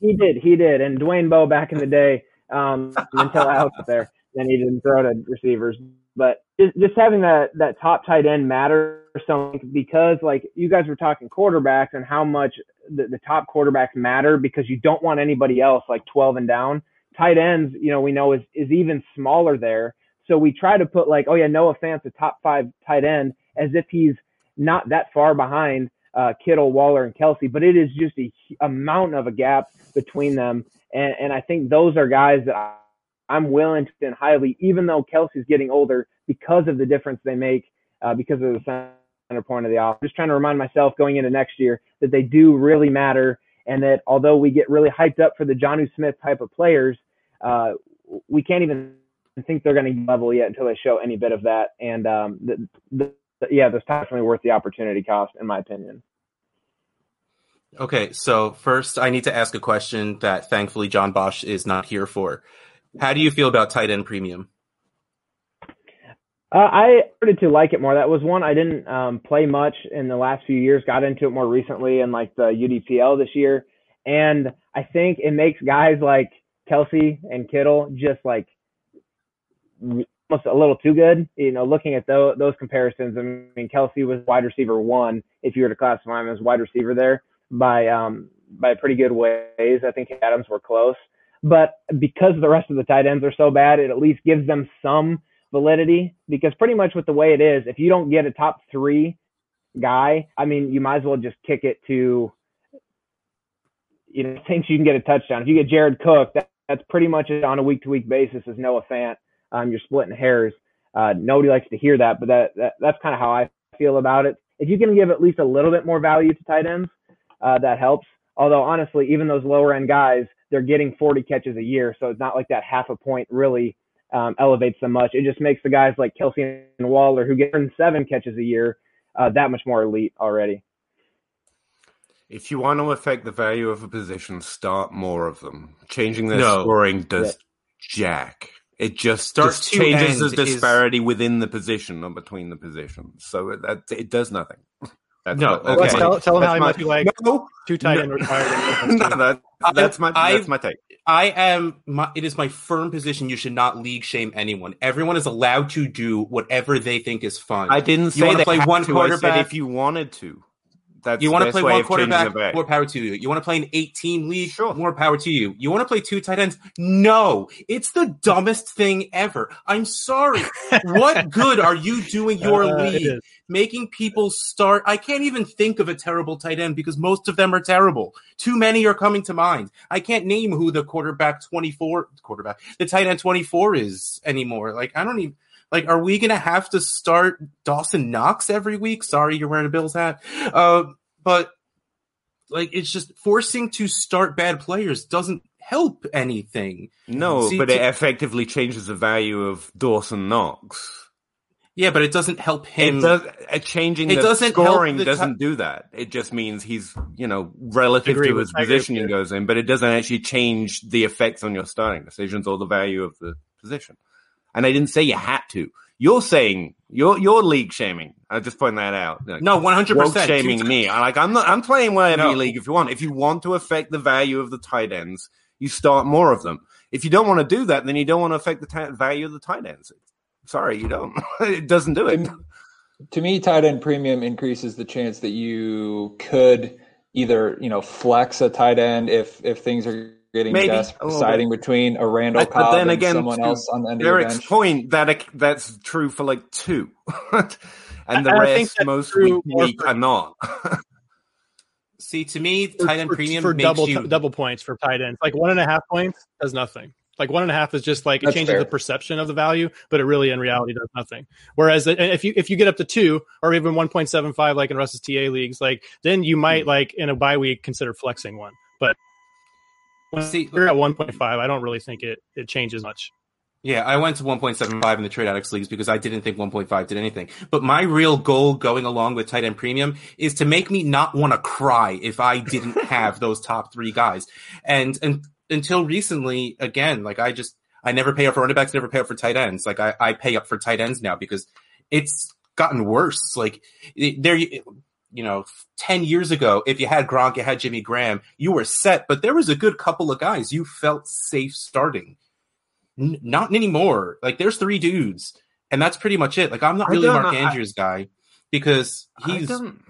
He did, he did, and Dwayne Bowe back in the day um, until I was there, then he didn't throw to receivers. But just, just having that that top tight end matters so because like you guys were talking quarterbacks and how much the, the top quarterbacks matter because you don't want anybody else like 12 and down. Tight ends, you know, we know is is even smaller there. So we try to put like, oh yeah, Noah Fant's a top five tight end as if he's not that far behind uh, Kittle, Waller, and Kelce, but it is just a, a mountain of a gap between them. And, and I think those are guys that I, I'm willing to spend highly, even though Kelce's getting older because of the difference they make, uh, because of the center point of the offense. I'm just trying to remind myself going into next year that they do really matter, and that although we get really hyped up for the Jonnu Smith type of players, uh, we can't even think they're going to level yet until they show any bit of that. And um, the, the, yeah, that's definitely worth the opportunity cost, in my opinion. Okay, so first I need to ask a question that thankfully John Bosch is not here for. How do you feel about tight end premium? Uh, I started to like it more. That was one I didn't um, play much in the last few years. Got into it more recently in like the UDPL this year, and I think it makes guys like Kelce and Kittle just like almost a little too good. You know, looking at those, those comparisons, I mean, Kelce was wide receiver one if you were to classify him as wide receiver there by um, by pretty good ways. I think Adams were close, but because the rest of the tight ends are so bad, it at least gives them some validity because pretty much with the way it is, if you don't get a top three guy, I mean, you might as well just kick it to, you know, thinks you can get a touchdown. If you get Jared Cook, that, that's pretty much on a week to week basis as Noah Fant. Um, you're splitting hairs. Uh, nobody likes to hear that, but that, that that's kind of how I feel about it. If you can give at least a little bit more value to tight ends, uh, that helps. Although honestly, even those lower end guys, they're getting 40 catches a year, so it's not like that half a point really um, elevates them much. It just makes the guys like Kelce and Waller, who get seven catches a year, uh, that much more elite already. If you want to affect the value of a position, start more of them. Changing their no. scoring does yeah. jack. It just starts changes the disparity is... within the position, not between the positions. So it, that it does nothing. That's no, okay. tell, tell them how he might be like no, two tight end retired. no, that, that's my that's my take. I am. My, it is my firm position. You should not league shame anyone. Everyone is allowed to do whatever they think is fun. I didn't say they play one to. quarterback. if you wanted to, that's you want to play one quarterback, more power to you. You want to play an 18 league, sure. more power to you. You want to play two tight ends? No, it's the dumbest thing ever. I'm sorry. what good are you doing your uh, league? Making people start. I can't even think of a terrible tight end because most of them are terrible. Too many are coming to mind. I can't name who the quarterback 24 quarterback, the tight end 24 is anymore. Like I don't even like, are we going to have to start Dawson Knox every week? Sorry, you're wearing a Bills hat. Uh, but like, it's just forcing to start bad players doesn't help anything. No, See, but to- it effectively changes the value of Dawson Knox. Yeah, but it doesn't help him. It does, uh, changing It the doesn't scoring the doesn't ti- do that. It just means he's, you know, relative to his I agree with position he you. goes in, but it doesn't actually change the effects on your starting decisions or the value of the position. And I didn't say you had to. You're saying you're you're league shaming. I just point that out. Like, no, one hundred percent shaming me. I like I'm not. I'm playing whatever No. league if you want. If you want to affect the value of the tight ends, you start more of them. If you don't want to do that, then you don't want to affect the ti- value of the tight ends. Sorry, you don't. it doesn't do it. to me, tight end premium increases the chance that you could either you know flex a tight end if if things are getting Maybe, desperate, a little deciding between a Randall But Cobb then and again, someone else on the end of your Eric's bench. point that that's true for like two, and the I- I rest that's most true week, week for- are not. See, to me, for, tight end for- premium for makes double you double points for tight ends. Like one and a half points does nothing. Like one and a half is just like it That's changes fair. the perception of the value, but it really in reality does nothing. Whereas uh, if you if you get up to two or even one point seven five, like in Russ's TA leagues, like then you might like in a bye week consider flexing one. But when See- you're at one point five, I don't really think it it changes much. Yeah, I went to 1.75 in the trade addicts leagues because I didn't think 1.5 did anything. But my real goal going along with tight end premium is to make me not want to cry if I didn't have those top three guys. And, and until recently, again, like I just, I never pay up for running backs, never pay up for tight ends. Like I, I pay up for tight ends now because it's gotten worse. Like there, you know, 10 years ago, if you had Gronk, you had Jimmy Graham, you were set, but there was a good couple of guys you felt safe starting. N- not anymore. Like there's three dudes, and that's pretty much it. Like I'm not really don't Mark know. I- Andrews guy because I he's don't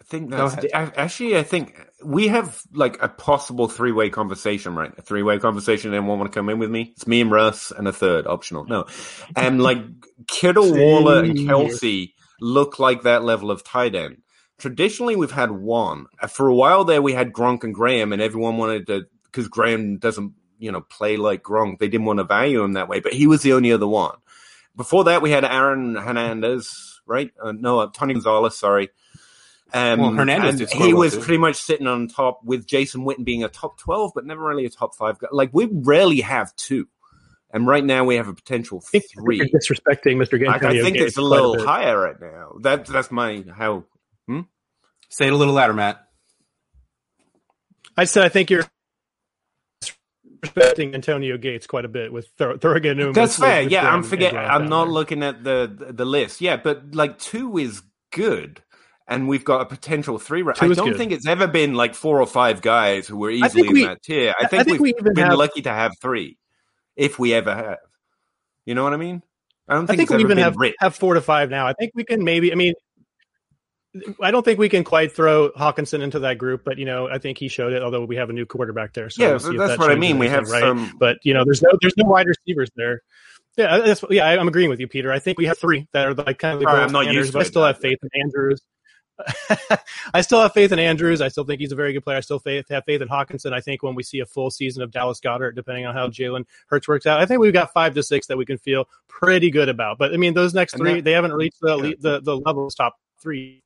I think that's ahead. I, actually. I think we have like a possible three way conversation, right? A three way conversation. Anyone want to come in with me? It's me and Russ and a third optional. No, and like Kittle, Waller, and Kelce look like that level of tight end. Traditionally, we've had one. Uh, For a while there, we had Gronk and Graham, and everyone wanted to because Graham doesn't, you know, play like Gronk. They didn't want to value him that way, but he was the only other one. Before that, we had Aaron Hernandez, right? Uh, no, uh, Tony Gonzalez. Sorry. Um, Well, Hernandez and he was too. pretty much sitting on top with Jason Witten being a top twelve, but never really a top five guy. Like we rarely have two, and right now we have a potential I think three. you're disrespecting Mr. Like, I think it's a little bit. higher right now. That that's my how. Say it a little louder, Matt. I said I think you're respecting Antonio Gates quite a bit with Thor- Thorgan. and That's fair. Yeah, I'm forget. I'm not there. looking at the the list. Yeah, but like two is good, and we've got a potential three. I don't good. think it's ever been like four or five guys who were easily think we- in that tier. I I think, think we've we been have- lucky to have three, if we ever have. You know what I mean? I don't I think, think it's we ever even have rich. have four to five now. I think we can maybe. I mean, I don't think we can quite throw Hockenson into that group, but you know, I think he showed it. Although we have a new quarterback there, so yeah, we'll that's that what I mean. We have right. some. But you know, there's no there's no wide receivers there. Yeah, that's yeah. I- I'm agreeing with you, Peter. I think we have three that are like kind of the Sorry, I'm not used to but I still have faith in Andrews. I still have faith in Andrews. I still think he's a very good player. I still faith, have faith in Hockenson. I think when we see a full season of Dallas Goedert, depending on how Jalen Hurts works out, I think we've got five to six that we can feel pretty good about. But I mean, those next three, they haven't reached the the, the levels top three.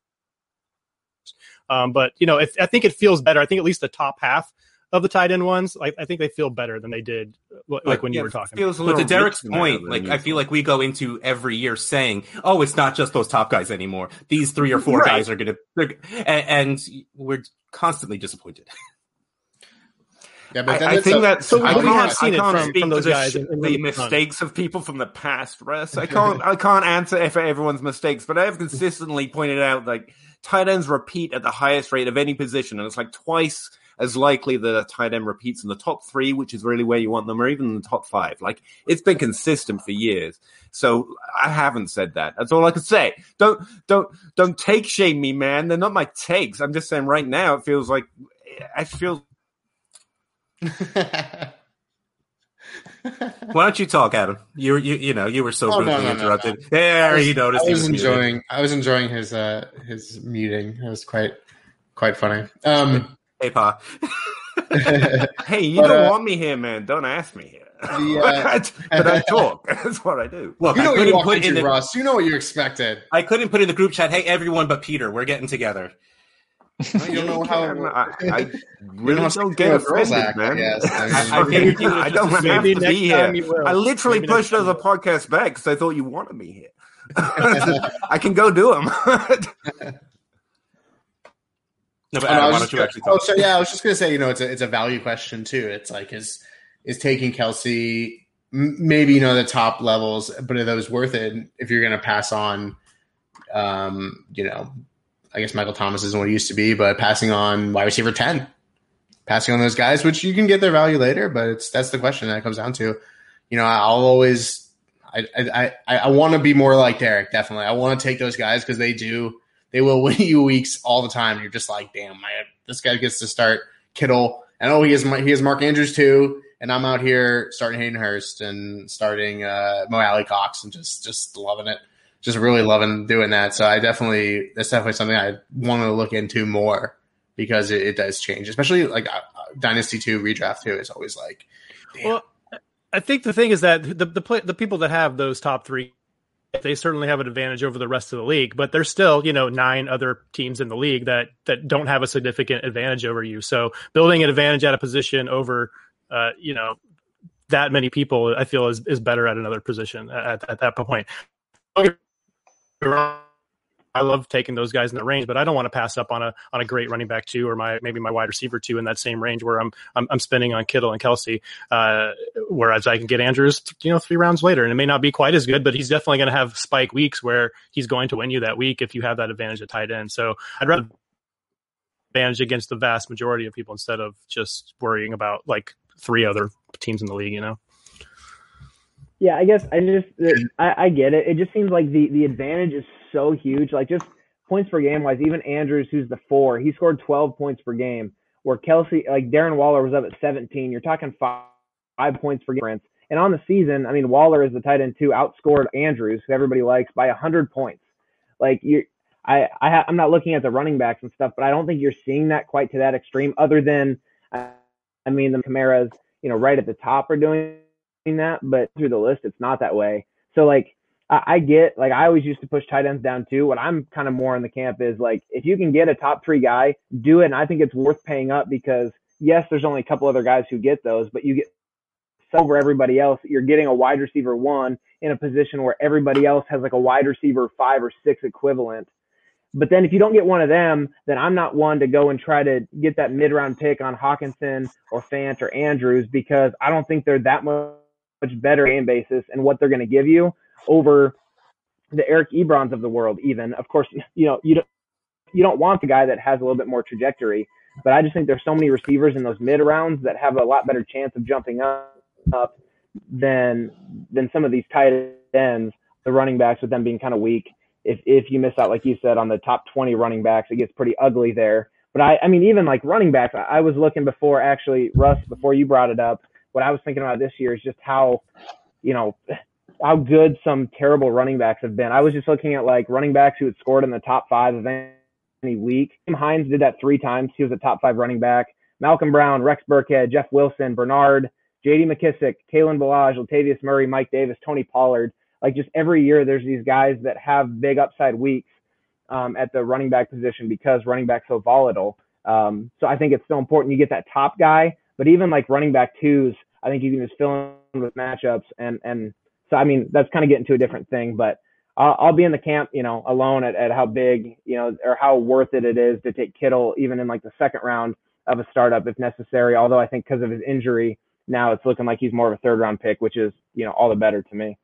Um, but you know, if, I think it feels better. I think at least the top half of the tight end ones, like I think they feel better than they did, like when you were talking. feels a But to Derek's point, than like I feel like we go into every year saying, "Oh, it's not just those top guys anymore. These three or four Right. guys are gonna," and, and we're constantly disappointed. Yeah, but I, then I it's think a- that So we I have can't, seen I can't from- speak from to those the, guys sh- in- in the mistakes of people from the past, Russ. I can't I can't answer for everyone's mistakes, but I have consistently pointed out like tight ends repeat at the highest rate of any position, and it's like twice as likely that a tight end repeats in the top three, which is really where you want them, or even in the top five. Like it's been consistent for years. So I haven't said that. That's all I could say. Don't don't don't take shame me, man. They're not my takes. I'm just saying right now it feels like I feel Why don't you talk, Adam? You you you know you were so Oh, no, rudely no, no, interrupted. There, he noticed. I was muted. enjoying. I was enjoying his uh his muting. It was quite quite funny. Um, Hey, pa. Hey, you But, don't uh, want me here, man. Don't ask me here. The, uh, but I talk. That's what I do. Look, you know I what you couldn't put in the Ross. You know what you expected. I couldn't put in the group chat. Hey, everyone, but Peter, we're getting together. You don't know how. I, I You really know how don't get offended, act, I man. guess. I I figured you I don't just have Maybe to be here. I literally Maybe pushed time us you podcast back because I thought you wanted me here. I can go do them. No, but Adam, why don't you actually talk? Oh, so yeah, I was just gonna say, you know, it's a it's a value question too. It's like is is taking Kelce maybe you know the top levels, but are those worth it if you're gonna pass on, um, you know, I guess Michael Thomas isn't what he used to be, but passing on wide receiver ten, passing on those guys, which you can get their value later, but it's that's the question that comes down to. You know, I'll always I I I, I want to be more like Derek. Definitely, I want to take those guys because they do they will win you weeks all the time. You're just like, damn, my, this guy gets to start Kittle, and oh, he has he has Mark Andrews too, and I'm out here starting Hayden Hurst and starting uh, Mo Alie-Cox and just just loving it, just really loving doing that. So I definitely that's definitely something I want to look into more because it, it does change, especially like uh, Dynasty two redraft two is always like, damn. well. I think the thing is that the the, play, the people that have those top three they certainly have an advantage over the rest of the league, but there's still, you know, nine other teams in the league that that don't have a significant advantage over you. So building an advantage at a position over, uh, you know, that many people, I feel is is better at another position at, at that point. I love taking those guys in the range, but I don't want to pass up on a on a great running back two or my maybe my wide receiver two in that same range where I'm I'm, I'm spending on Kittle and Kelce. uh, whereas I can get Andrews you know three rounds later, and it may not be quite as good, but he's definitely going to have spike weeks where he's going to win you that week if you have that advantage at tight end. So I'd rather advantage against the vast majority of people instead of just worrying about like three other teams in the league, you know. Yeah, I guess I just uh, I, I get it. It just seems like the the advantage is so huge. Like just points per game wise, even Andrews, who's the four, he scored 12 points per game. Where Kelce, like Darren Waller, was up at 17. You're talking five, five points per game. And on the season, I mean, Waller is the tight end too, outscored Andrews, who everybody likes, by 100 points. Like you, I, I I'm not looking at the running backs and stuff, but I don't think you're seeing that quite to that extreme. Other than, I mean, the Kamaras, you know, right at the top are doing that, but through the list, it's not that way. So like, I, get like I always used to push tight ends down too. What I'm kind of more in the camp is like if you can get a top three guy, do it. And I think it's worth paying up because yes, there's only a couple other guys who get those, but you get over everybody else. You're getting a wide receiver one in a position where everybody else has like a wide receiver five or six equivalent. But then if you don't get one of them, then I'm not one to go and try to get that mid round pick on Hockenson or Fant or Andrews because I don't think they're that much much better game basis and what they're going to give you over the Eric Ebrons of the world. Even of course, you know you don't you don't want the guy that has a little bit more trajectory. But I just think there's so many receivers in those mid rounds that have a lot better chance of jumping up, up than than some of these tight ends, the running backs with them being kind of weak. If if you miss out, like you said, on the top 20 running backs, it gets pretty ugly there. But I, I mean, even like running backs, I was looking before actually, Russ, before you brought it up what I was thinking about this year is just how, you know, how good some terrible running backs have been. I was just looking at like running backs who had scored in the top five of any week. Nyheim Hines did that three times. He was a top five running back. Malcolm Brown, Rex Burkhead, Jeff Wilson, Bernard, J.D. McKissic, Kalen Ballage, Latavius Murray, Mike Davis, Tony Pollard. Like just every year, there's these guys that have big upside weeks um, at the running back position because running back's so volatile. Um, so I think it's so important you get that top guy but even like running back twos, I think you can just fill in with matchups and and so I mean that's kind of getting to a different thing. But I'll, I'll be in the camp, you know, alone at, at how big, you know, or how worth it it is to take Kittle even in like the second round of a startup if necessary. Although I think because of his injury, now it's looking like he's more of a third round pick, which is you know all the better to me.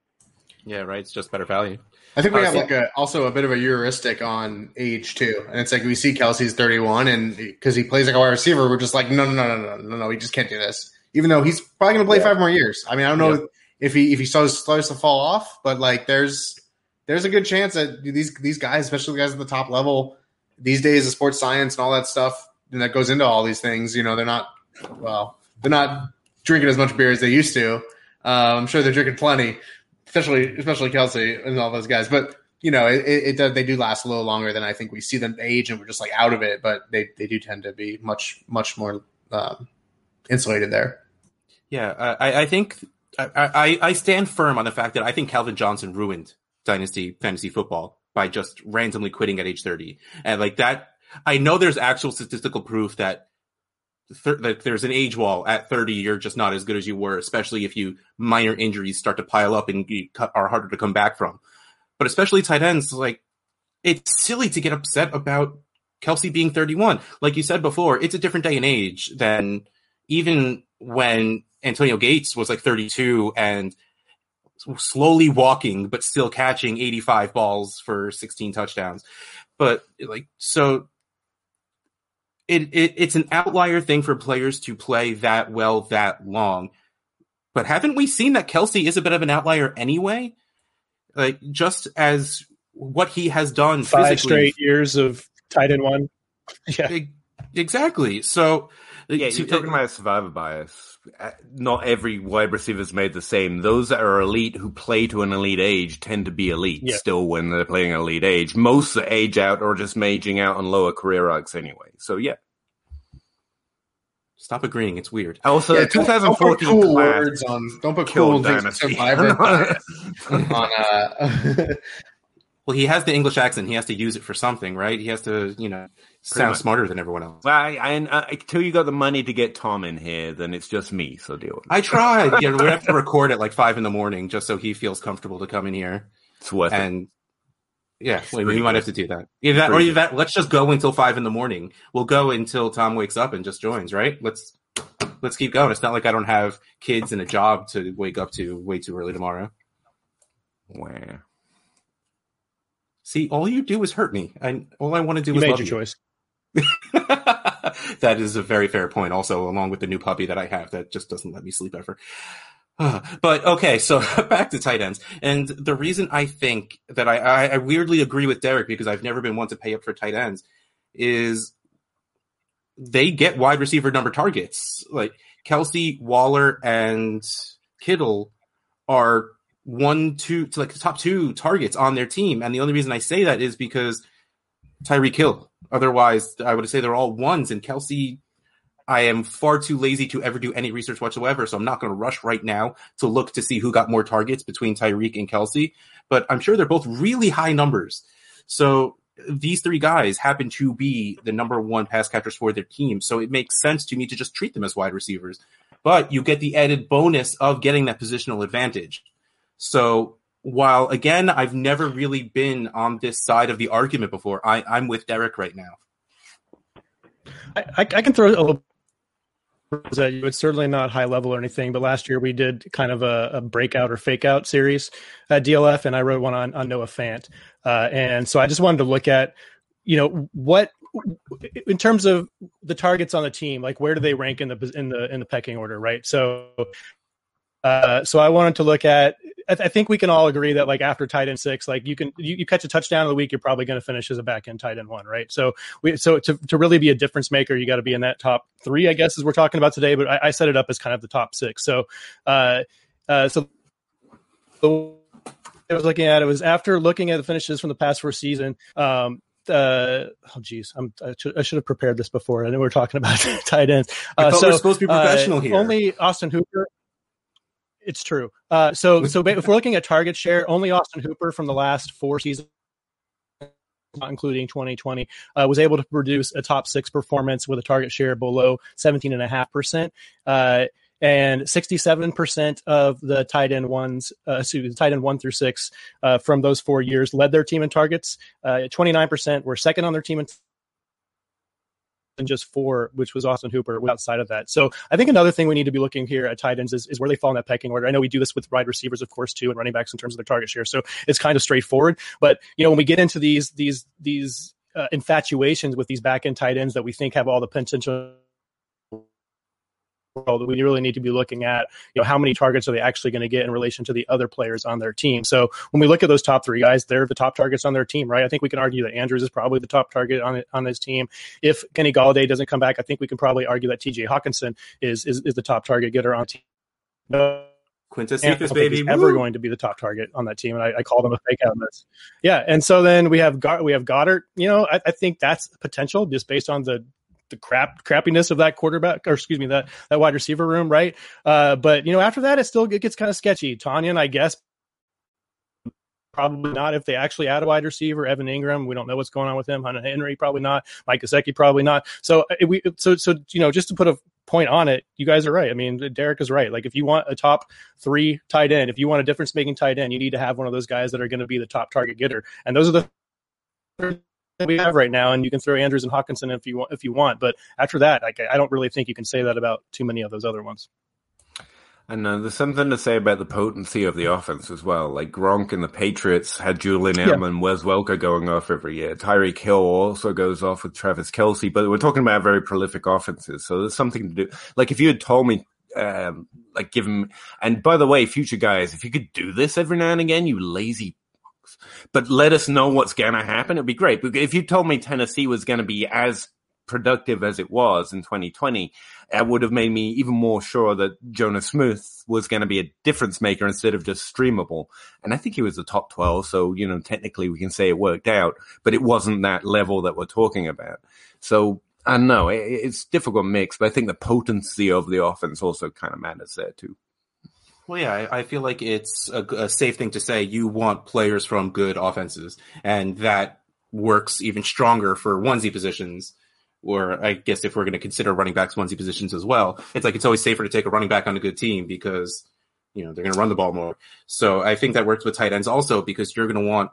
Yeah, right. It's just better value. I think we have like a also a bit of a heuristic on age too, and it's like we see Kelce's 31, and because he plays like a wide receiver, we're just like, no, no, no, no, no, no, no, he just can't do this. Even though he's probably going to play yeah. five more years. I mean, I don't know yeah. if he if he starts starts to fall off, but like there's there's a good chance that these these guys, especially the guys at the top level, these days of sports science and all that stuff and that goes into all these things, you know, they're not well, they're not drinking as much beer as they used to. Uh, I'm sure they're drinking plenty, especially especially Kelce and all those guys. But you know, it, it, does. They do last a little longer than I think we see them age, and we're just like out of it. But they they do tend to be much much more um, insulated there. Yeah, I, I think I, I, I stand firm on the fact that I think Calvin Johnson ruined dynasty fantasy football by just randomly quitting at age thirty, and like that. I know there's actual statistical proof that th- that there's an age wall at 30 you're just not as good as you were especially if you minor injuries start to pile up and you are harder to come back from but especially tight ends, like it's silly to get upset about Kelce being 31. Like you said before, it's a different day and age than even when Antonio Gates was like 32 and slowly walking, but still catching 85 balls for 16 touchdowns. But like, so it, it it's an outlier thing for players to play that well that long. But haven't we seen that Kelce is a bit of an outlier anyway? Like just as what he has done five straight years of tight end one. Yeah, exactly. So yeah, you're talking about survivor bias. Uh, not every wide receiver is made the same. Those that are elite who play to an elite age tend to be elite yeah. still when they're playing an elite age. Most that age out or just maging out on lower career arcs anyway. So yeah. Stop agreeing. It's weird. Also, yeah, 2014 don't put cool words on. Don't put cool survivor on. Uh, well, he has the English accent. He has to use it for something, right? He has to, you know, sound smarter than everyone else. Well, I, I, I, uh, until you got the money to get Tom in here, then it's just me. So deal with it. I tried. yeah, we have to record at like five in the morning just so he feels comfortable to come in here. It's worth and, it. Yeah, well, we might have to do that. Either that, or either that. Let's just go until five in the morning. We'll go until Tom wakes up and just joins. Right? Let's let's keep going. It's not like I don't have kids and a job to wake up to way too early tomorrow. Where? See, all you do is hurt me. I all I want to do you is made love your you. choice. that is a very fair point. Also, along with the new puppy that I have, that just doesn't let me sleep ever. but okay, so back to tight ends, and the reason I think that I, I, I weirdly agree with Derek because I've never been one to pay up for tight ends is they get wide receiver number targets. Like Kelce, Waller, and Kittle are one, two, to like the top two targets on their team. And the only reason I say that is because Tyreek Hill. Otherwise, I would say they're all ones. And Kelce, I am far too lazy to ever do any research whatsoever. So I'm not going to rush right now to look to see who got more targets between Tyreek and Kelce. But I'm sure they're both really high numbers. So these three guys happen to be the number one pass catchers for their team. So it makes sense to me to just treat them as wide receivers. But you get the added bonus of getting that positional advantage. So while again, I've never really been on this side of the argument before, I, I'm with Derek right now. I, I, can throw a little that it's certainly not high level or anything, but last year we did kind of a, a breakout or fake out series at DLF, and I wrote one on, on Noah Fant. Uh, and so I just wanted to look at, you know, what in terms of the targets on the team, like where do they rank in the in the in the pecking order, right? So, uh, so I wanted to look at I, th- I, think we can all agree that like after tight end six, like you can you, you catch a touchdown of the week, you're probably going to finish as a back end tight end one, right? So we so to to really be a difference maker, you got to be in that top three, I guess, as we're talking about today. But I, I set it up as kind of the top six. So, uh, uh, so. the I was looking at it was after looking at the finishes from the past four season. Um, uh, oh geez, I'm, I should, I should have prepared this before. I know we are talking about tight ends. Uh, so we're supposed to be professional uh, here. Only Austin Hooper it's true. Uh, so so if we're looking at target share, only Austin Hooper from the last four seasons not including 2020, uh, was able to produce a top six performance with a target share below 17.5%. Uh, and 67% of the tight end ones, uh, excuse me, the tight end one through six uh, from those four years led their team in targets. Uh, 29% were second on their team in than just four, which was Austin Hooper outside of that. So I think another thing we need to be looking here at tight ends is, is where they fall in that pecking order. I know we do this with wide receivers, of course, too, and running backs in terms of their target share. So it's kind of straightforward. But you know, when we get into these these these uh, infatuations with these back end tight ends that we think have all the potential world, we really need to be looking at, you know, how many targets are they actually going to get in relation to the other players on their team. So when we look at those top three guys, they're the top targets on their team, right? I think we can argue that Andrews is probably the top target on on his team. If Kenny Golladay doesn't come back, I think we can probably argue that T.J. Hockenson is is, is the top target getter on team. No. Quintez Cephus, baby, ever going to be the top target on that team, and I, I call them a fake out on this. Yeah, and so then we have we have Goedert. You know, I, I think that's potential just based on the the crap crappiness of that quarterback or excuse me that that wide receiver room, right? Uh, but you know after that it still it gets kind of sketchy. Tonyan, I guess probably not if they actually add a wide receiver. Evan Engram, we don't know what's going on with him. Hunter Henry, probably not. Mike Gesicki, probably not. So uh, we so so you know just to put a point on it, you guys are right. I mean, Derek is right. Like if you want a top three tight end, if you want a difference making tight end, you need to have one of those guys that are going to be the top target getter. And those are the we have right now. And you can throw Andrews and Hockenson if you want, if you want. But after that, like, I don't really think you can say that about too many of those other ones. And uh, there's something to say about the potency of the offense as well. Like Gronk and the Patriots had Julian Edelman, yeah. Wes Welker going off every year. Tyreek Hill also goes off with Travis Kelce, but we're talking about very prolific offenses. So there's something to do. Like if you had told me, um, like give him, and by the way, future guys, if you could do this every now and again, you lazy but let us know what's going to happen. It'd be great. If you told me Tennessee was going to be as productive as it was in 2020, it would have made me even more sure that Jonnu Smith was going to be a difference maker instead of just streamable. And I think he was the top 12. So, you know, technically we can say it worked out, but it wasn't that level that we're talking about. So I know. It's difficult mix, but I think the potency of the offense also kind of matters there too. Well, yeah, I, feel like it's a, a, safe thing to say. You want players from good offenses, and that works even stronger for onesie positions or I guess if we're going to consider running backs onesie positions as well, it's like it's always safer to take a running back on a good team because you know they're going to run the ball more. So I think that works with tight ends also because you're going to want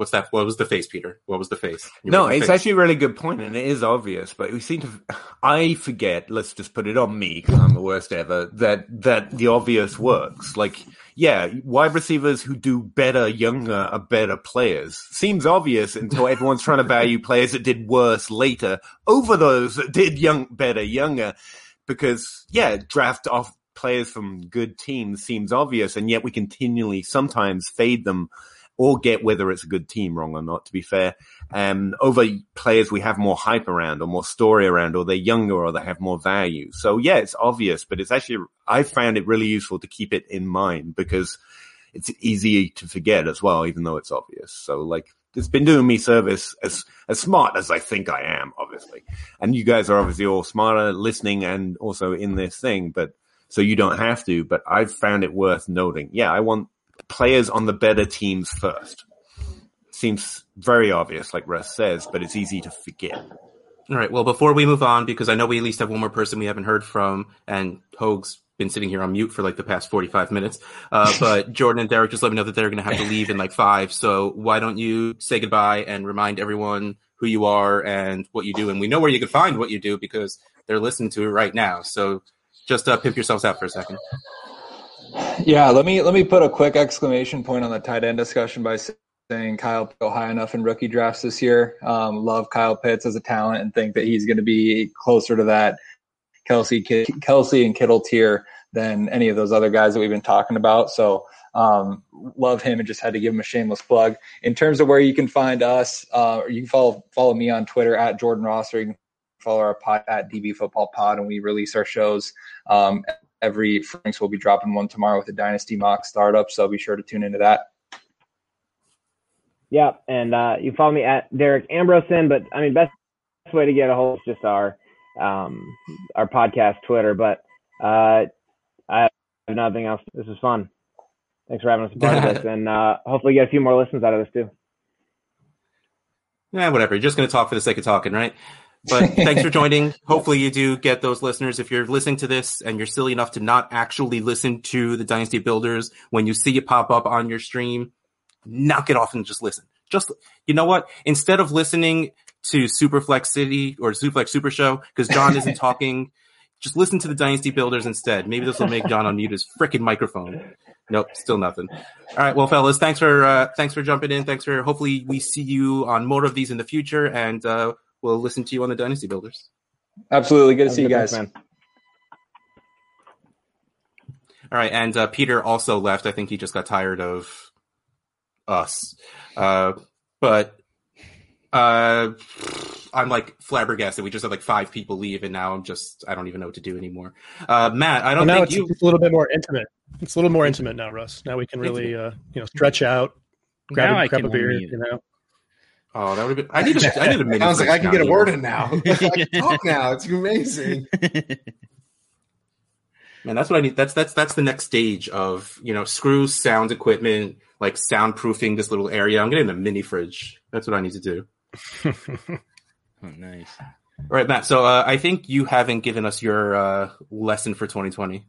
What's that? What was the face, Peter? What was the face? You no, it's face. actually a really good point, and it is obvious. But we seem to. I forget. Let's just put it on me because I'm the worst ever. That that the obvious works. Like, yeah, wide receivers who do better younger are better players. Seems obvious until everyone's trying to value players that did worse later over those that did young better younger. Because yeah, draft off players from good teams seems obvious, and yet we continually sometimes fade them or get whether it's a good team wrong or not, to be fair. Um, over players we have more hype around or more story around or they're younger or they have more value. So yeah, it's obvious, but it's actually, I found it really useful to keep it in mind because it's easy to forget as well, even though it's obvious. So like, it's been doing me service as, as smart as I think I am, obviously. And you guys are obviously all smarter listening and also in this thing, but so you don't have to, but I've found it worth noting. Yeah, I want players on the better teams first. Seems very obvious, like Russ says, but it's easy to forget. All right. Well, before we move on, because I know we at least have one more person we haven't heard from, and Hoag's been sitting here on mute for like the past 45 minutes. Uh, but Jordan and Derek just let me know that they're going to have to leave in like five. So why don't you say goodbye and remind everyone who you are and what you do? And we know where you can find what you do because they're listening to it right now. So just uh, pimp yourselves out for a second. Yeah, let me let me put a quick exclamation point on the tight end discussion by saying Kyle go high enough in rookie drafts this year. Um, love Kyle Pitts as a talent and think that he's going to be closer to that Kelsey Kelce and Kittle tier than any of those other guys that we've been talking about. So um, love him and just had to give him a shameless plug. In terms of where you can find us, uh, you can follow follow me on Twitter at Jordan Ross, or you can follow our pod at DB Football Pod, and we release our shows um, every Franks will be dropping one tomorrow with a Dynasty mock startup, so be sure to tune into that. Yeah, and uh, you follow me at Derek Ambrosen, but I mean, best way to get a hold is just our um, our podcast Twitter. But uh, I have nothing else. This is fun. Thanks for having us a part of this, and uh, hopefully get a few more listens out of this too. Yeah, whatever. You're just going to talk for the sake of talking, right? But thanks for joining. Hopefully, you do get those listeners. If you're listening to this and you're silly enough to not actually listen to the Dynasty Builders, when you see it pop up on your stream, knock it off and just listen. Just, you know what? Instead of listening to Superflex City or Superflex Super Show, because John isn't talking, just listen to the Dynasty Builders instead. Maybe this will make John unmute his freaking microphone. Nope, still nothing. All right, well, fellas, thanks for uh, thanks for jumping in. Thanks for hopefully we see you on more of these in the future, and uh, we'll listen to you on the Dynasty Builders. Absolutely. Good to see you guys. man. All right. And uh, Peter also left. I think he just got tired of us. Uh, but uh, I'm like flabbergasted. We just had like five people leave, and now I'm just I don't even know what to do anymore. Uh, Matt, I don't well, now think it's, a little bit more intimate. It's a little more intimate now, Russ. Now we can really uh, you know stretch out, grab, now a, grab a beer, you know. Oh, that would have been. I need. A, I need a minute. I was like, I can get a word in now. I can talk now. It's amazing. Man, that's what I need. That's that's that's the next stage of you know screw sound equipment, like soundproofing this little area. I'm getting a mini fridge. That's what I need to do. oh, nice. All right, Matt. So uh, I think you haven't given us your uh, lesson for 2020.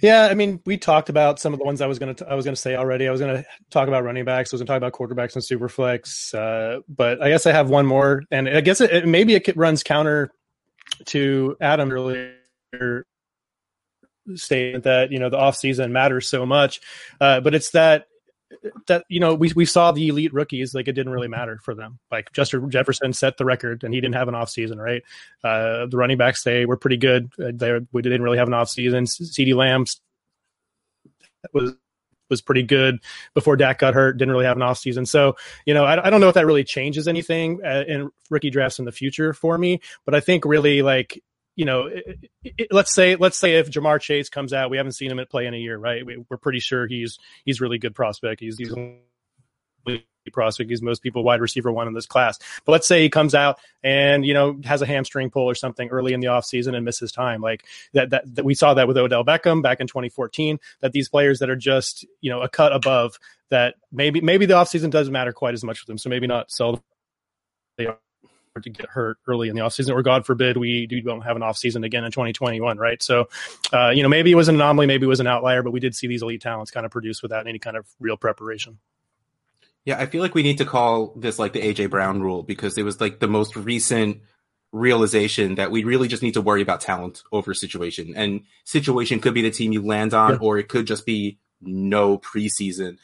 Yeah, I mean, we talked about some of the ones I was going to I was going to say already. I was going to talk about running backs. I was going to talk about quarterbacks and superflex. Uh, but I guess I have one more, and I guess it, it, maybe it runs counter to Adam earlier statement that you know the off season matters so much, uh, but it's that that you know we we saw the elite rookies like it didn't really matter for them. Like Justin Jefferson set the record and he didn't have an off season, right? Uh, the running backs they were pretty good. Uh, they we didn't really have an off season. CeeDee Lamb was was pretty good before Dak got hurt. Didn't really have an off season, so you know I, I don't know if that really changes anything uh, in rookie drafts in the future for me. But I think really like you know, it, it, let's say let's say if Ja'Marr Chase comes out, we haven't seen him at play in a year, right? We, are pretty sure he's he's really good prospect. He's he's prospect. He's most people wide receiver one in this class. But let's say he comes out and you know has a hamstring pull or something early in the offseason and misses time. Like that, that that we saw that with Odell Beckham back in 2014. That these players that are just you know a cut above that maybe maybe the offseason doesn't matter quite as much for them. So maybe not sell they to get hurt early in the offseason, or God forbid we don't have an offseason again in 2021, right? So, uh, you know, maybe it was an anomaly, maybe it was an outlier, but we did see these elite talents kind of produce without any kind of real preparation. Yeah, I feel like we need to call this like the AJ Brown rule because it was like the most recent realization that we really just need to worry about talent over situation. And situation could be the team you land on, yeah. or it could just be no preseason.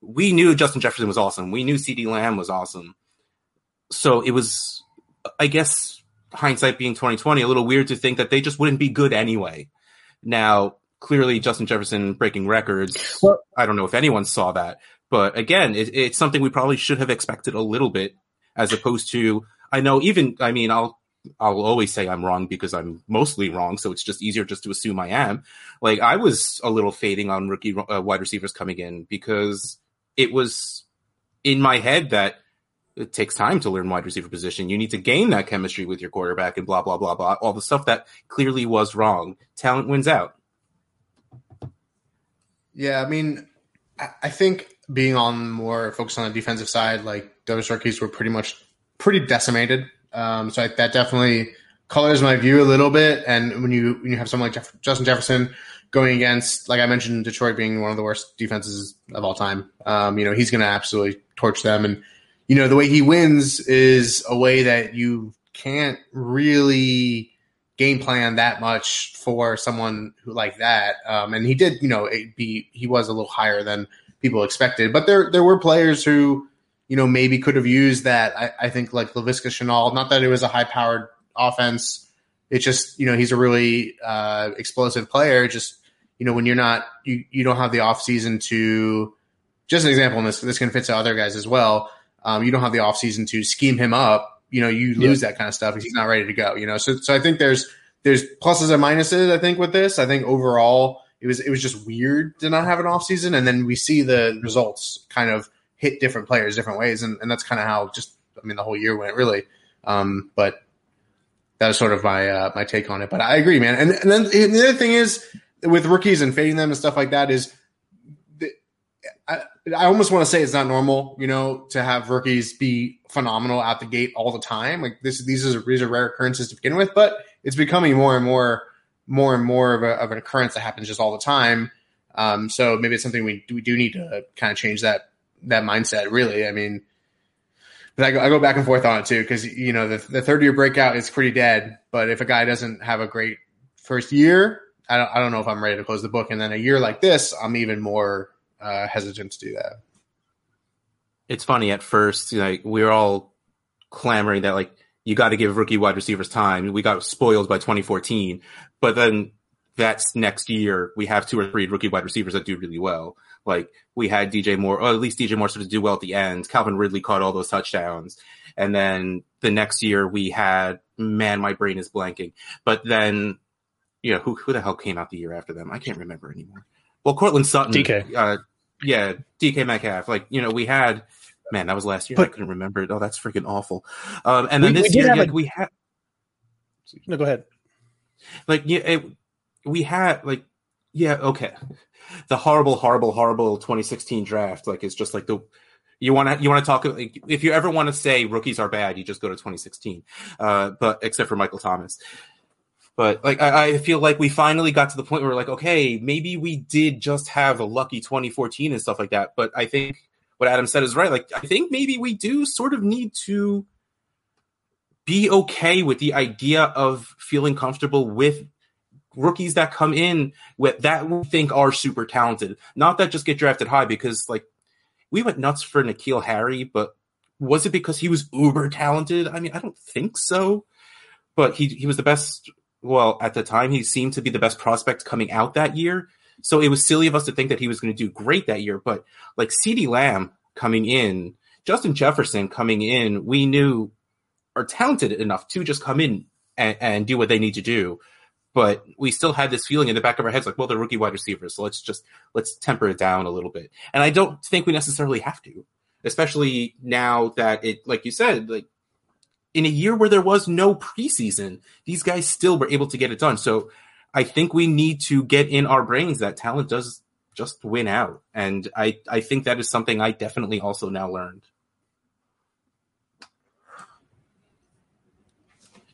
We knew Justin Jefferson was awesome. We knew CeeDee Lamb was awesome. So it was I guess hindsight being 2020, a little weird to think that they just wouldn't be good anyway. Now, clearly Justin Jefferson breaking records. Well, I don't know if anyone saw that, but again, it, it's something we probably should have expected a little bit as opposed to, I know even, I mean, I'll, I'll always say I'm wrong because I'm mostly wrong. So it's just easier just to assume I am. Like I was a little fading on rookie uh, wide receivers coming in because it was in my head that it takes time to learn wide receiver position. You need to gain that chemistry with your quarterback and blah blah blah blah. All the stuff that clearly was wrong. Talent wins out. Yeah, I mean, I think being on more focused on the defensive side, like those rookies were pretty much pretty decimated. Um, so I, that definitely colors my view a little bit. And when you when you have someone like Jeff, Justin Jefferson going against, like I mentioned, Detroit being one of the worst defenses of all time, um, you know, he's going to absolutely torch them and you know, the way he wins is a way that you can't really game plan that much for someone who like that. Um, and he did, you know, be he was a little higher than people expected, but there there were players who, you know, maybe could have used that. I, I think like Laviska Shenault. Not that it was a high powered offense. It's just you know he's a really uh, explosive player. Just you know when you're not you you don't have the off season to. Just an example, and this this can fit to other guys as well um, you don't have the offseason to scheme him up. You know, you lose yeah. that kind of stuff if he's not ready to go. You know, so so I think there's there's pluses and minuses. I think with this, I think overall it was it was just weird to not have an offseason, and then we see the results kind of hit different players different ways, and, and that's kind of how just I mean the whole year went really. Um, but that is sort of my uh, my take on it. But I agree, man. And, and then the other thing is with rookies and fading them and stuff like that is I, I almost want to say it's not normal, you know, to have rookies be phenomenal out the gate all the time. Like this, these are these are rare occurrences to begin with, but it's becoming more and more, more and more of, a, of an occurrence that happens just all the time. Um, so maybe it's something we we do need to kind of change that that mindset. Really, I mean, but I go, I go back and forth on it too because you know the the third year breakout is pretty dead. But if a guy doesn't have a great first year, I don't I don't know if I'm ready to close the book. And then a year like this, I'm even more uh, hesitant to do that. It's funny at first, you know, we were all clamoring that like you got to give rookie wide receivers time. We got spoiled by 2014, but then that's next year we have two or three rookie wide receivers that do really well. Like we had DJ Moore, or at least DJ Moore sort of do well at the end. Calvin Ridley caught all those touchdowns. And then the next year we had, man, my brain is blanking. But then, you know, who, who the hell came out the year after them? I can't remember anymore. Well, Courtland Sutton. DK. Uh, yeah, DK Metcalf. Like, you know, we had, man, that was last year. But, I couldn't remember it. Oh, that's freaking awful. Um, and then we, this we year, like, a, we had. No, go ahead. Like, yeah, it, we had, like, yeah, okay. The horrible, horrible, horrible 2016 draft, like, it's just like the, You want to you want to talk if you ever want to say rookies are bad, you just go to 2016. Uh, but except for Michael Thomas. But like I, I, feel like we finally got to the point where we're like, okay, maybe we did just have a lucky 2014 and stuff like that. But I think what Adam said is right. Like I think maybe we do sort of need to be okay with the idea of feeling comfortable with rookies that come in with that we think are super talented, not that just get drafted high because like we went nuts for N'Keal Harry, but was it because he was uber talented? I mean, I don't think so. But he he was the best. Well, at the time, he seemed to be the best prospect coming out that year. So it was silly of us to think that he was going to do great that year. But like CeeDee Lamb coming in, Justin Jefferson coming in, we knew are talented enough to just come in and, and do what they need to do but we still had this feeling in the back of our heads like, well, they're rookie wide receivers, so let's just let's temper it down a little bit. And I don't think we necessarily have to, especially now that it, like you said, like in a year where there was no preseason, these guys still were able to get it done. So I think we need to get in our brains that talent does just win out, and I I think that is something I definitely also now learned.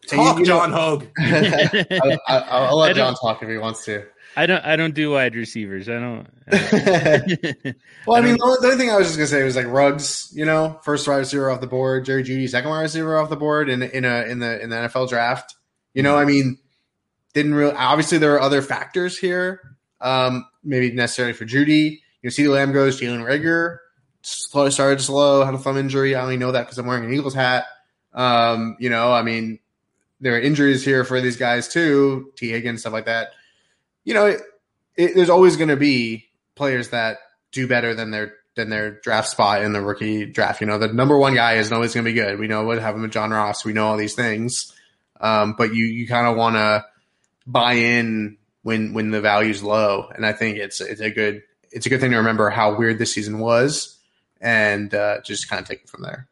Talk, you, John Hogue. I, will let John talk if he wants to. I don't. I don't do wide receivers. I don't. I don't well, I, I mean, the only thing I was just gonna say was like Ruggs. You know, first wide receiver off the board. Jerry Jeudy, second wide receiver off the board in in a in the in the NFL draft. You know, I mean, didn't really. Obviously, there are other factors here. Um, maybe necessarily for Jeudy. You know, CeeDee Lamb goes. Jalen Reagor slow, started slow, had a thumb injury. I only know that because I'm wearing an Eagles hat. Um, you know, I mean, there are injuries here for these guys too, Tee Higgins, stuff like that. You know, it, it, there's always going to be players that do better than their than their draft spot in the rookie draft. You know, the number one guy isn't always going to be good. We know what happened with John Ross. We know all these things, um, but you you kind of want to buy in when when the value's low, and I think it's it's a good it's a good thing to remember how weird this season was, and uh, just kind of take it from there.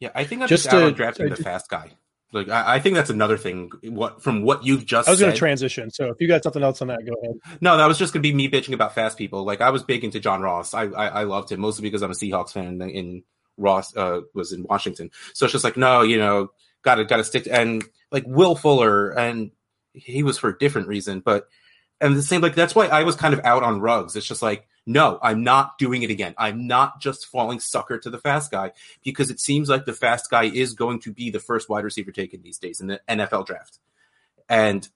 Yeah, I think I'm just, just out to, on drafting the fast guy. Like I, I, think that's another thing. What from what you've just I was going to transition. So if you got something else on that, go ahead. No, that was just going to be me bitching about fast people. Like I was big into John Ross. I I, I loved him mostly because I'm a Seahawks fan. And in Ross uh, was in Washington, so it's just like no, you know, got to got to stick to, and like Will Fuller, and he was for a different reason, but and the same like that's why I was kind of out on Ruggs. It's just like no, I'm not doing it again. I'm not just falling sucker to the fast guy because it seems like the fast guy is going to be the first wide receiver taken these days in the NFL draft. And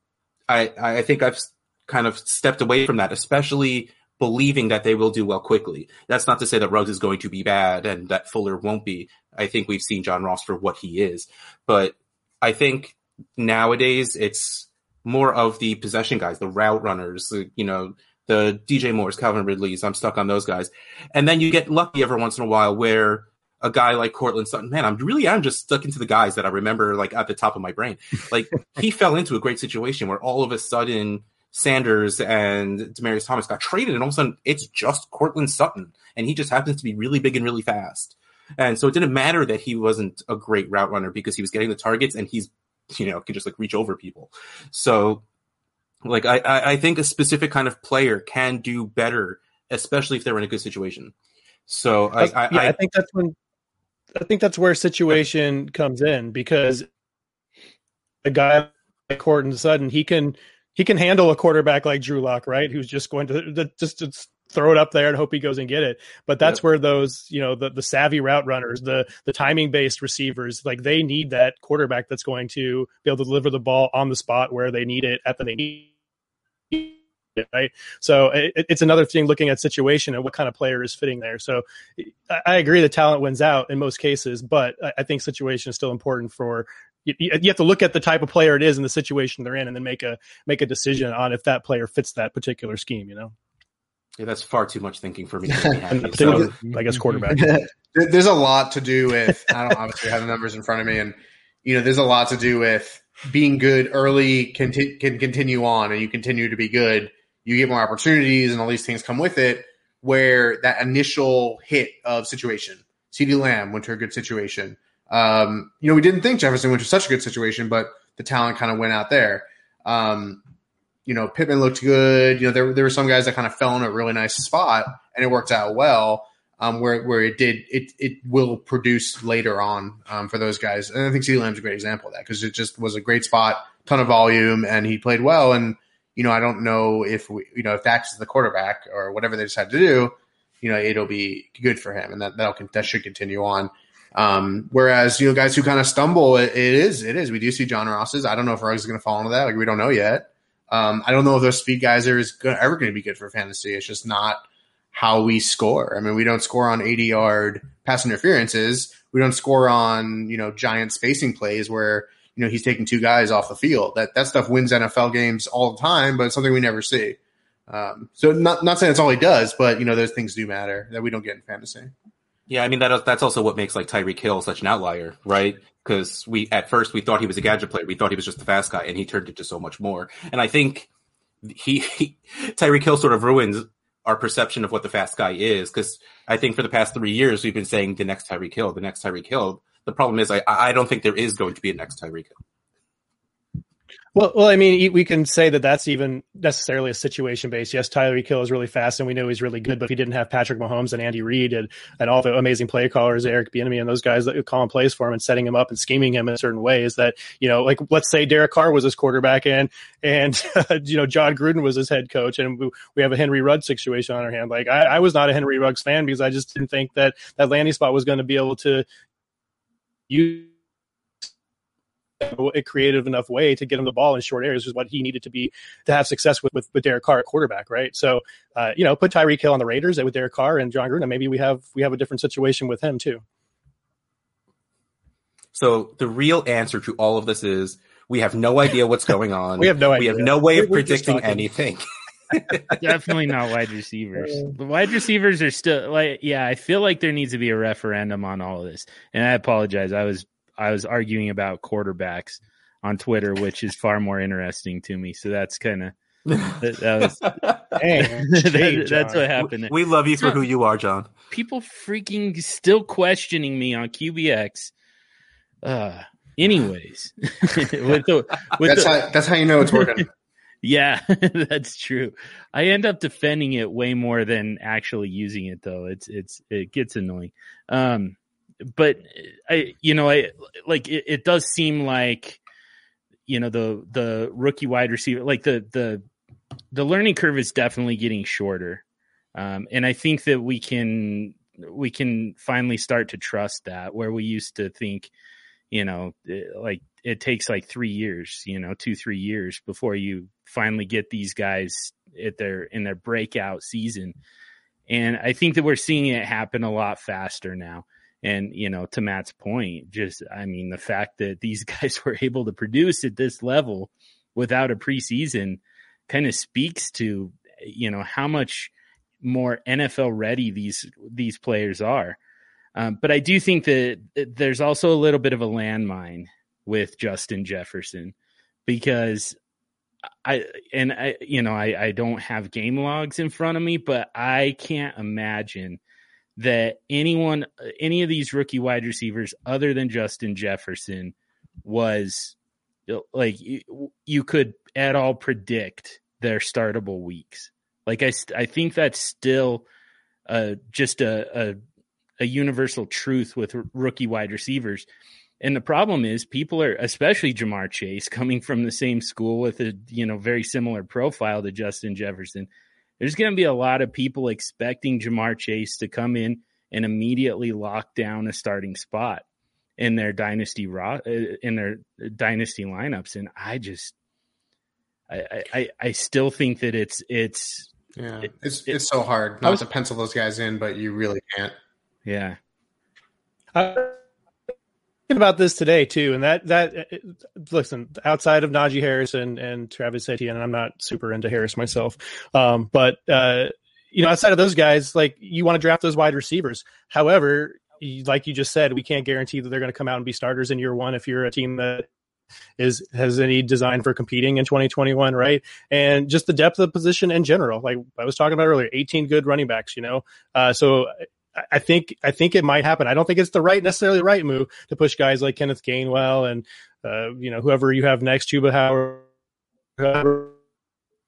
I, I think I've kind of stepped away from that, especially believing that they will do well quickly. That's not to say that Ruggs is going to be bad and that Fuller won't be. I think we've seen John Ross for what he is. But I think nowadays it's more of the possession guys, the route runners, you know, the DJ Moores, Calvin Ridley's. I'm stuck on those guys. And then you get lucky every once in a while where a guy like Courtland Sutton, man, I'm really I'm just stuck into the guys that I remember like at the top of my brain. Like he fell into a great situation where all of a sudden Sanders and Demaryius Thomas got traded, and all of a sudden it's just Courtland Sutton, and he just happens to be really big and really fast. And so it didn't matter that he wasn't a great route runner because he was getting the targets and he's you know can just like reach over people. So like I, I think a specific kind of player can do better, especially if they're in a good situation. So I, I, yeah, I, I think that's when I think that's where situation comes in because a guy like Courtland Sutton, he can he can handle a quarterback like Drew Lock, right? Who's just going to just, just throw it up there and hope he goes and get it. But that's yep. where those, you know, the the savvy route runners, the the timing based receivers, like they need that quarterback that's going to be able to deliver the ball on the spot where they need it at the they need right? So it, it's another thing looking at situation and what kind of player is fitting there. So I, I agree the talent wins out in most cases, but I, I think situation is still important for you, you, have to look at the type of player it is and the situation they're in, and then make a make a decision on if that player fits that particular scheme. You know. Yeah, that's far too much thinking for me. Happy, so. I guess quarterback. there's a lot to do with. I don't obviously have the numbers in front of me, and you know, there's a lot to do with being good early can, t- can continue on, and you continue to be good you get more opportunities and all these things come with it where that initial hit of situation. CeeDee Lamb went to a good situation. Um, you know, we didn't think Jefferson went to such a good situation, but the talent kind of went out there. Um, you know, Pittman looked good. You know, there, there were some guys that kind of fell in a really nice spot and it worked out well. um, where where it did it it will produce later on um, for those guys. And I think CeeDee Lamb's a great example of that because it just was a great spot, ton of volume, and he played well. And you know, I don't know if we, you know if is the quarterback or whatever they decide to do, you know, it'll be good for him, and that that'll that should continue on. Um, whereas you know, guys who kind of stumble, it, it is it is. We do see John Ross's. I don't know if Ruggs is going to fall into that. Like we don't know yet. Um, I don't know if those speed guys are ever going to be good for fantasy. It's just not how we score. I mean, we don't score on 80 yard pass interferences. We don't score on, you know, giant spacing plays where, you know, he's taking two guys off the field. That, that stuff wins NFL games all the time, but it's something we never see. Um, so not, not saying that's all he does, but, you know, those things do matter that we don't get in fantasy. Yeah, I mean that that's also what makes like Tyreek Hill such an outlier, right? Because we at first we thought he was a gadget player, we thought he was just a fast guy, and he turned into so much more. And I think he, he Tyreek Hill sort of ruins our perception of what the fast guy is. Because I think for the past three years we've been saying the next Tyreek Hill, the next Tyreek Hill. The problem is I I don't think there is going to be a next Tyreek. Well, well, I mean, we can say that that's even necessarily a situation based. Yes, Tyreek Hill is really fast, and we know he's really good. But if he didn't have Patrick Mahomes and Andy Reid and, and all the amazing play callers, Eric Bieniemy and those guys that call calling plays for him and setting him up and scheming him in certain ways, that you know, like let's say Derek Carr was his quarterback and and you know Jon Gruden was his head coach, and we, we have a Henry Ruggs situation on our hand. Like I, I was not a Henry Ruggs fan because I just didn't think that that landing spot was going to be able to use a creative enough way to get him the ball in short areas is what he needed to be to have success with with, with Derek Carr at quarterback, right? So, uh, you know, put Tyreek Hill on the Raiders with Derek Carr and Jon Gruden. Maybe we have we have a different situation with him too. So the real answer to all of this is we have no idea what's going on. we have no idea. We have no way of We're predicting anything. Definitely not wide receivers. The wide receivers are still like, yeah, I feel like there needs to be a referendum on all of this. And I apologize. I was I was arguing about quarterbacks on Twitter, which is far more interesting to me. So that's kind of that, that, was that, that's what happened. We, we love you for who you are, John. People freaking still questioning me on QBX. Uh, anyways, with the, with that's the, how that's how you know it's working. Yeah, that's true. I end up defending it way more than actually using it, though. It's it's it gets annoying. Um, but I, you know, I like it, it does seem like, you know, the the rookie wide receiver, like the the the learning curve is definitely getting shorter, um, and I think that we can we can finally start to trust that where we used to think, you know, like it takes like three years, you know, two three years before you finally get these guys at their in their breakout season, and I think that we're seeing it happen a lot faster now. And, you know, to Matt's point, just, I mean, the fact that these guys were able to produce at this level without a preseason kind of speaks to, you know, how much more NFL ready these, these players are. Um, but I do think that there's also a little bit of a landmine with Justin Jefferson because I and I you know I I don't have game logs in front of me, but I can't imagine that anyone, any of these rookie wide receivers, other than Justin Jefferson, was like you, you could at all predict their startable weeks. Like I, I think that's still uh, just a, a a universal truth with rookie wide receivers. And the problem is people are, especially Ja'Marr Chase, coming from the same school with a you know very similar profile to Justin Jefferson there's going to be a lot of people expecting Ja'Marr Chase to come in and immediately lock down a starting spot in their dynasty uh, in their dynasty lineups, and I just, I, I, I still think that it's it's yeah, it's it, it's so hard not was, to pencil those guys in, but you really can't. Yeah. Uh, about this today too, and that that uh, listen outside of Najee Harris and, and Travis Etienne, and I'm not super into Harris myself, um, but uh, you know outside of those guys, like you want to draft those wide receivers. However, like you just said, we can't guarantee that they're going to come out and be starters in year one if you're a team that is has any design for competing in 2021, right? And just the depth of the position in general. Like I was talking about earlier, 18 good running backs, you know. Uh, so I think I think it might happen. I don't think it's the right necessarily the right move to push guys like Kenneth Gainwell and uh, you know whoever you have next, Chuba Hubbard,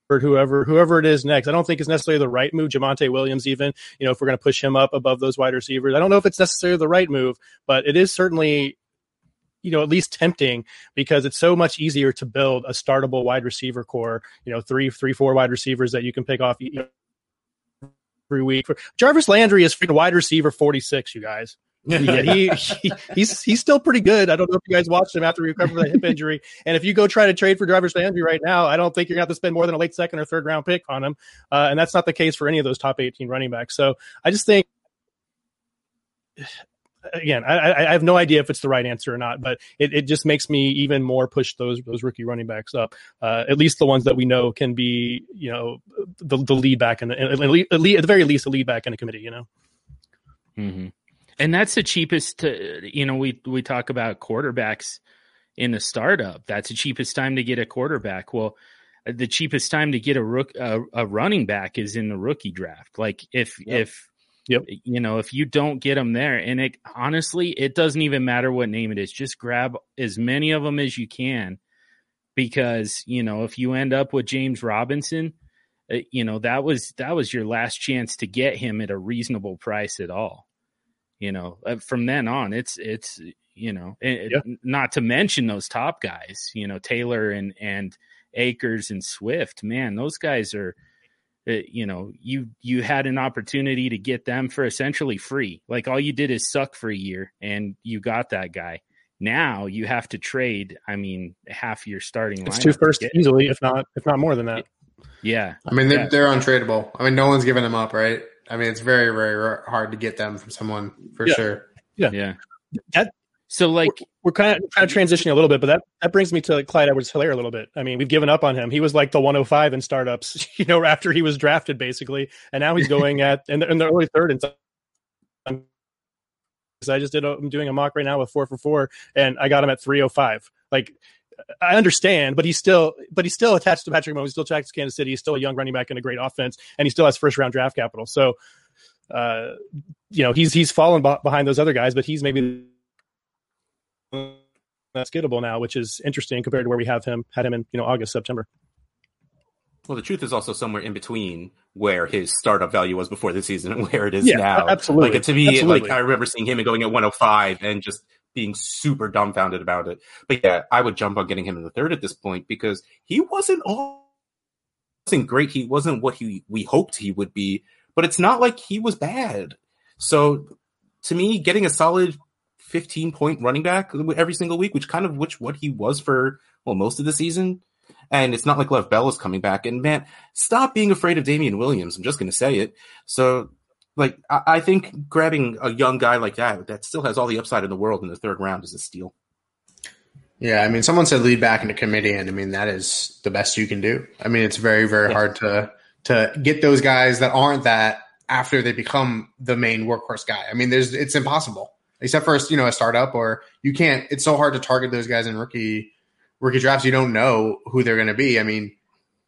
whoever whoever it is next. I don't think it's necessarily the right move. Javonte Williams, even you know, if we're going to push him up above those wide receivers, I don't know if it's necessarily the right move, but it is certainly you know at least tempting because it's so much easier to build a startable wide receiver corps. You know, three three four wide receivers that you can pick off. You know, every week. For Jarvis Landry is freaking wide receiver 46, you guys. yeah, he, he, he's he's still pretty good. I don't know if you guys watched him after he recovered from the hip injury. And if you go try to trade for Jarvis Landry right now, I don't think you're going to have to spend more than a late second or third round pick on him. Uh, and that's not the case for any of those top 18 running backs. So I just think again, I, I, have no idea if it's the right answer or not, but it, it just makes me even more push those those rookie running backs up. Uh, at least the ones that we know can be, you know, the, the lead back and at, least, at the very least, a lead back in a committee. You know. Mm-hmm. And that's the cheapest. To, you know, we we talk about quarterbacks in a startup. That's the cheapest time to get a quarterback. Well, the cheapest time to get a rook a, a running back is in the rookie draft. Like if yep. if Yep. You know, if you don't get them there, and it honestly, it doesn't even matter what name it is. Just grab as many of them as you can, because you know if you end up with James Robinson, uh, you know that was that was your last chance to get him at a reasonable price at all. You know, uh, from then on, it's it's you know, it, not to mention those top guys. You know, Taylor and and Akers and Swift. Man, those guys are uh, you know you you had an opportunity to get them for essentially free. Like all you did is suck for a year and you got that guy. Now you have to trade i mean half your starting line. it's two first easily if not if not more than that. Yeah. I mean they're, yeah. they're untradeable. I mean no one's giving them up right? I mean it's very very hard to get them from someone for yeah. sure. Yeah. Yeah. That so like we're, we're, kind of kind of transitioning a little bit, but that that brings me to like Clyde Edwards-Helaire a little bit. I mean, we've given up on him. He was like the 105 in startups, you know, after he was drafted basically, and now he's going at in the, in the early third and so I just did. A, I'm doing a mock right now with four for four, and I got him at 305. Like, I understand, but he's still, but he's still attached to Patrick Mahomes. He's still attached to Kansas City. He's still a young running back in a great offense, and he still has first round draft capital. So, uh, you know, he's he's fallen behind those other guys, but he's maybe that's gettable now, which is interesting compared to where we have him had him in you know August September. Well, the truth is also somewhere in between where his startup value was before the season and where it is yeah, now. Absolutely. Like to me, absolutely. like I remember seeing him and going at 105 and just being super dumbfounded about it. But yeah, I would jump on getting him in the third at this point because he wasn't all wasn't great. He wasn't what he we hoped he would be, but it's not like he was bad. So to me, getting a solid 15 point running back every single week, which kind of which what he was for well most of the season. And it's not like Lev Bell is coming back. And man, stop being afraid of Damien Williams. I'm just going to say it. So, like, I, I, think grabbing a young guy like that that still has all the upside in the world in the third round is a steal. Yeah, I mean, someone said lead back in a committee, and I mean that is the best you can do. I mean, it's very, very yeah. hard to to get those guys that aren't that after they become the main workhorse guy. I mean, there's it's impossible except for you know a startup or you can't. It's so hard to target those guys in rookie rookie drafts. You don't know who they're going to be. I mean,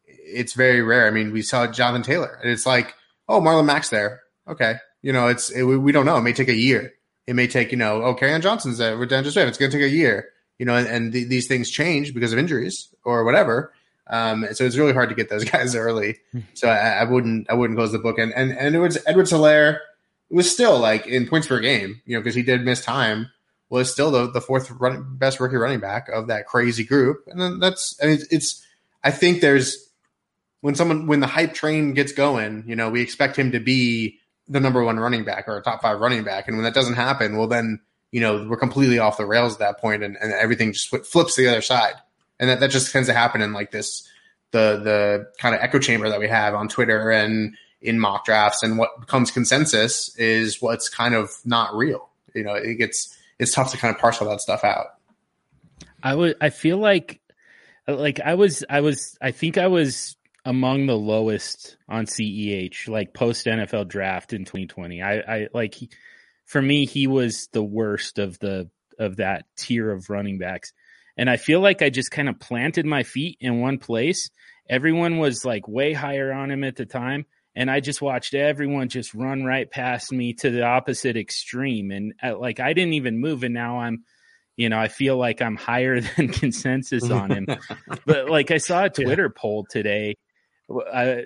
it's very rare. I mean, we saw Jonathan Taylor, and it's like, oh, Marlon Mack's there. Okay, you know, it's it, we don't know. It may take a year. It may take you know, oh, Kerryon Johnson's there with D'Andre Swift. It's going to take a year. You know, and, and th- these things change because of injuries or whatever. Um, so it's really hard to get those guys early. So I, I, wouldn't, I wouldn't close the book. And and and Edwards Edwards-Helaire was still like in points per game, you know, because he did miss time, was still the, the fourth best rookie running back of that crazy group. And then that's, I mean, it's, it's, I think there's, when someone, when the hype train gets going, you know, we expect him to be the number one running back or a top five running back. And when that doesn't happen, well, then, you know, we're completely off the rails at that point and, and everything just flips to the other side. And that, that just tends to happen in like this, the, the kind of echo chamber that we have on Twitter and, in mock drafts and what becomes consensus is what's kind of not real. You know, it gets it's tough to kind of parse all that stuff out. I would I feel like like I was I was I think I was among the lowest on CEH like post NFL draft in 2020. I I like for me he was the worst of the of that tier of running backs. And I feel like I just kind of planted my feet in one place. Everyone was like way higher on him at the time and I just watched everyone just run right past me to the opposite extreme, and uh, like I didn't even move, and now I'm, you know, I feel like I'm higher than consensus on him. but like I saw a Twitter yeah. poll today uh,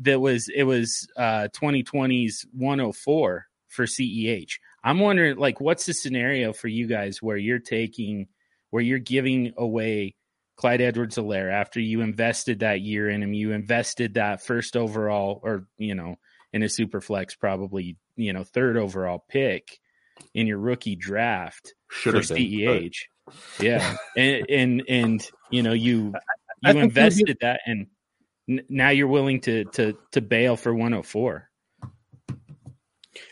that was it was uh, 2020's 104 for CEH. I'm wondering, like, what's the scenario for you guys where you're taking, where you're giving away Clyde Edwards-Helaire after you invested that year in him, you invested that first overall, or you know, in a super flex, probably you know, third overall pick in your rookie draft Should for have been, Yeah, and and and you know, you you invested that, and n- now you're willing to to to bail for 104.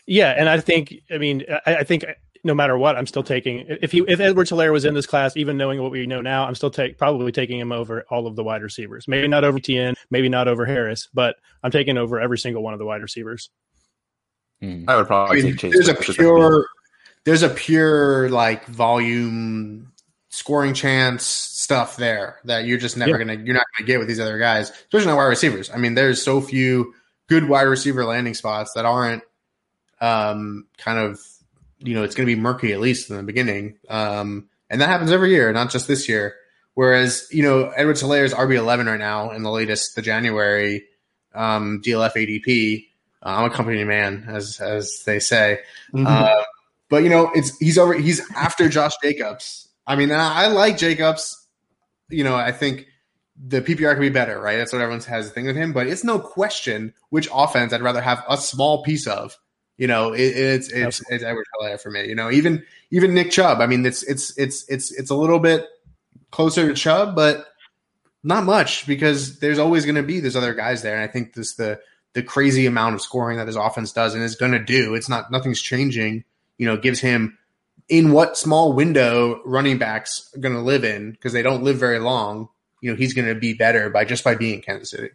Yeah, and I think I mean I, I think no matter what, I'm still taking if he if Edwards-Helaire was in this class, even knowing what we know now, I'm still take probably taking him over all of the wide receivers. Maybe not over Etienne, maybe not over Harris, but I'm taking over every single one of the wide receivers. Hmm. I would probably I mean, take Chase. there's a pure, there's a pure like volume scoring chance stuff there that you're just never Yeah. gonna, you're not gonna get with these other guys, especially not wide receivers. I mean, there's so few good wide receiver landing spots that aren't um, kind of, you know, it's gonna be murky at least in the beginning, um, and that happens every year, not just this year. Whereas, you know, Edwards Helaire is RB11 right now in the latest, the January um, DLF ADP. Uh, I'm a company man, as as they say. Mhm. Uh, but you know, it's he's over. He's after Josh Jacobs. I mean, I, I like Jacobs. You know, I think the PPR could be better, right? That's what everyone has a thing with him. But it's no question which offense I'd rather have a small piece of. You know, it, it's it's it's Edward Helaire for me. You know, even even Nick Chubb. I mean, it's it's it's it's it's a little bit closer to Chubb, but not much because there's always going to be those other guys there. And I think this the the crazy amount of scoring that his offense does and is going to do. It's not nothing's changing. You know, gives him in what small window running backs are going to live in because they don't live very long. You know, he's going to be better by just by being Kansas City.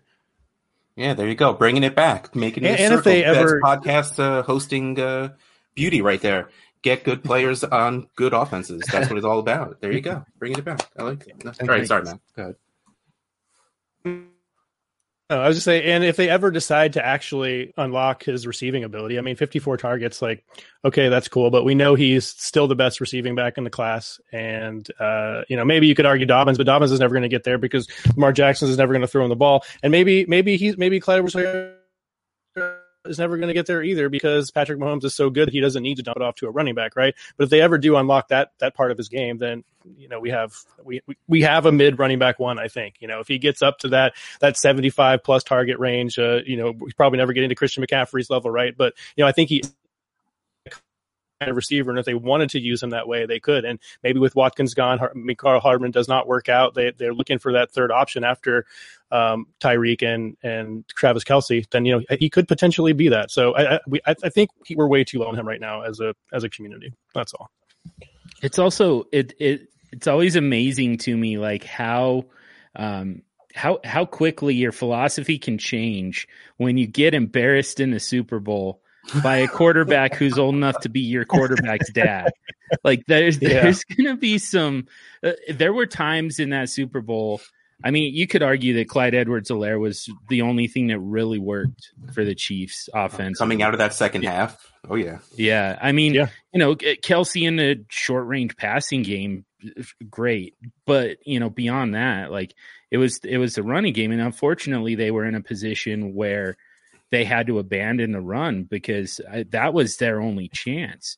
Yeah, there you go, bringing it back, making it. And- a and if they circle. That's ever- podcast uh, hosting uh, beauty right there. Get good players on good offenses. That's what it's all about. There you go, bringing it back. I like it. All right, sorry, man. Go ahead. No, I was just saying, and if they ever decide to actually unlock his receiving ability, I mean, 54 targets, like, okay, that's cool, but we know he's still the best receiving back in the class. And, uh, you know, maybe you could argue Dobbins, but Dobbins is never going to get there because Lamar Jackson is never going to throw him the ball. And maybe, maybe he's, maybe Clyde was is never going to get there either because Patrick Mahomes is so good he doesn't need to dump it off to a running back, right? But if they ever do unlock that that part of his game, then you know we have we we, have a mid running back one. I think you know if he gets up to that that seventy five plus target range, uh, you know we probably never get into Christian McCaffrey's level, right? But you know I think he of receiver, and if they wanted to use him that way, they could. And maybe with Watkins gone, Har- Carl Hardman does not work out. They they're looking for that third option after um, Tyreek and and Travis Kelce. Then you know he could potentially be that. So I I, we, I, I think we're way too low on him right now as a as a community. That's all. It's also it it it's always amazing to me like how um how how quickly your philosophy can change when you get embarrassed in the Super Bowl by a quarterback who's old enough to be your quarterback's dad. Like there's Yeah. there's going to be some uh, there were times in that Super Bowl I mean, you could argue that Clyde Edwards-Helaire was the only thing that really worked for the Chiefs offense. Coming out of that second half. Oh yeah. Yeah, I mean, Yeah. you know, Kelce in the short range passing game, great, but you know, beyond that, like it was it was the running game, and unfortunately, they were in a position where they had to abandon the run because I, that was their only chance.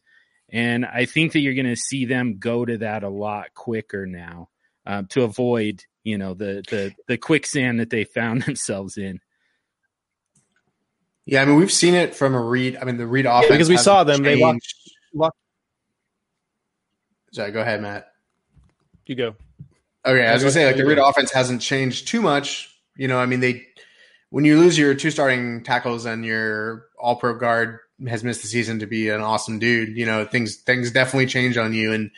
And I think that you're going to see them go to that a lot quicker now um, to avoid, you know, the the the quicksand that they found themselves in. Yeah, I mean we've seen it from a Reid. I mean the Reid offense because we saw them, they changed. locked- locked- Sorry, go ahead, Matt. You go. Okay, I was Yeah, gonna say like the Reid offense hasn't changed too much. You know, I mean they when you lose your two starting tackles and your all pro guard has missed the season to be an awesome dude, you know, things things definitely change on you. And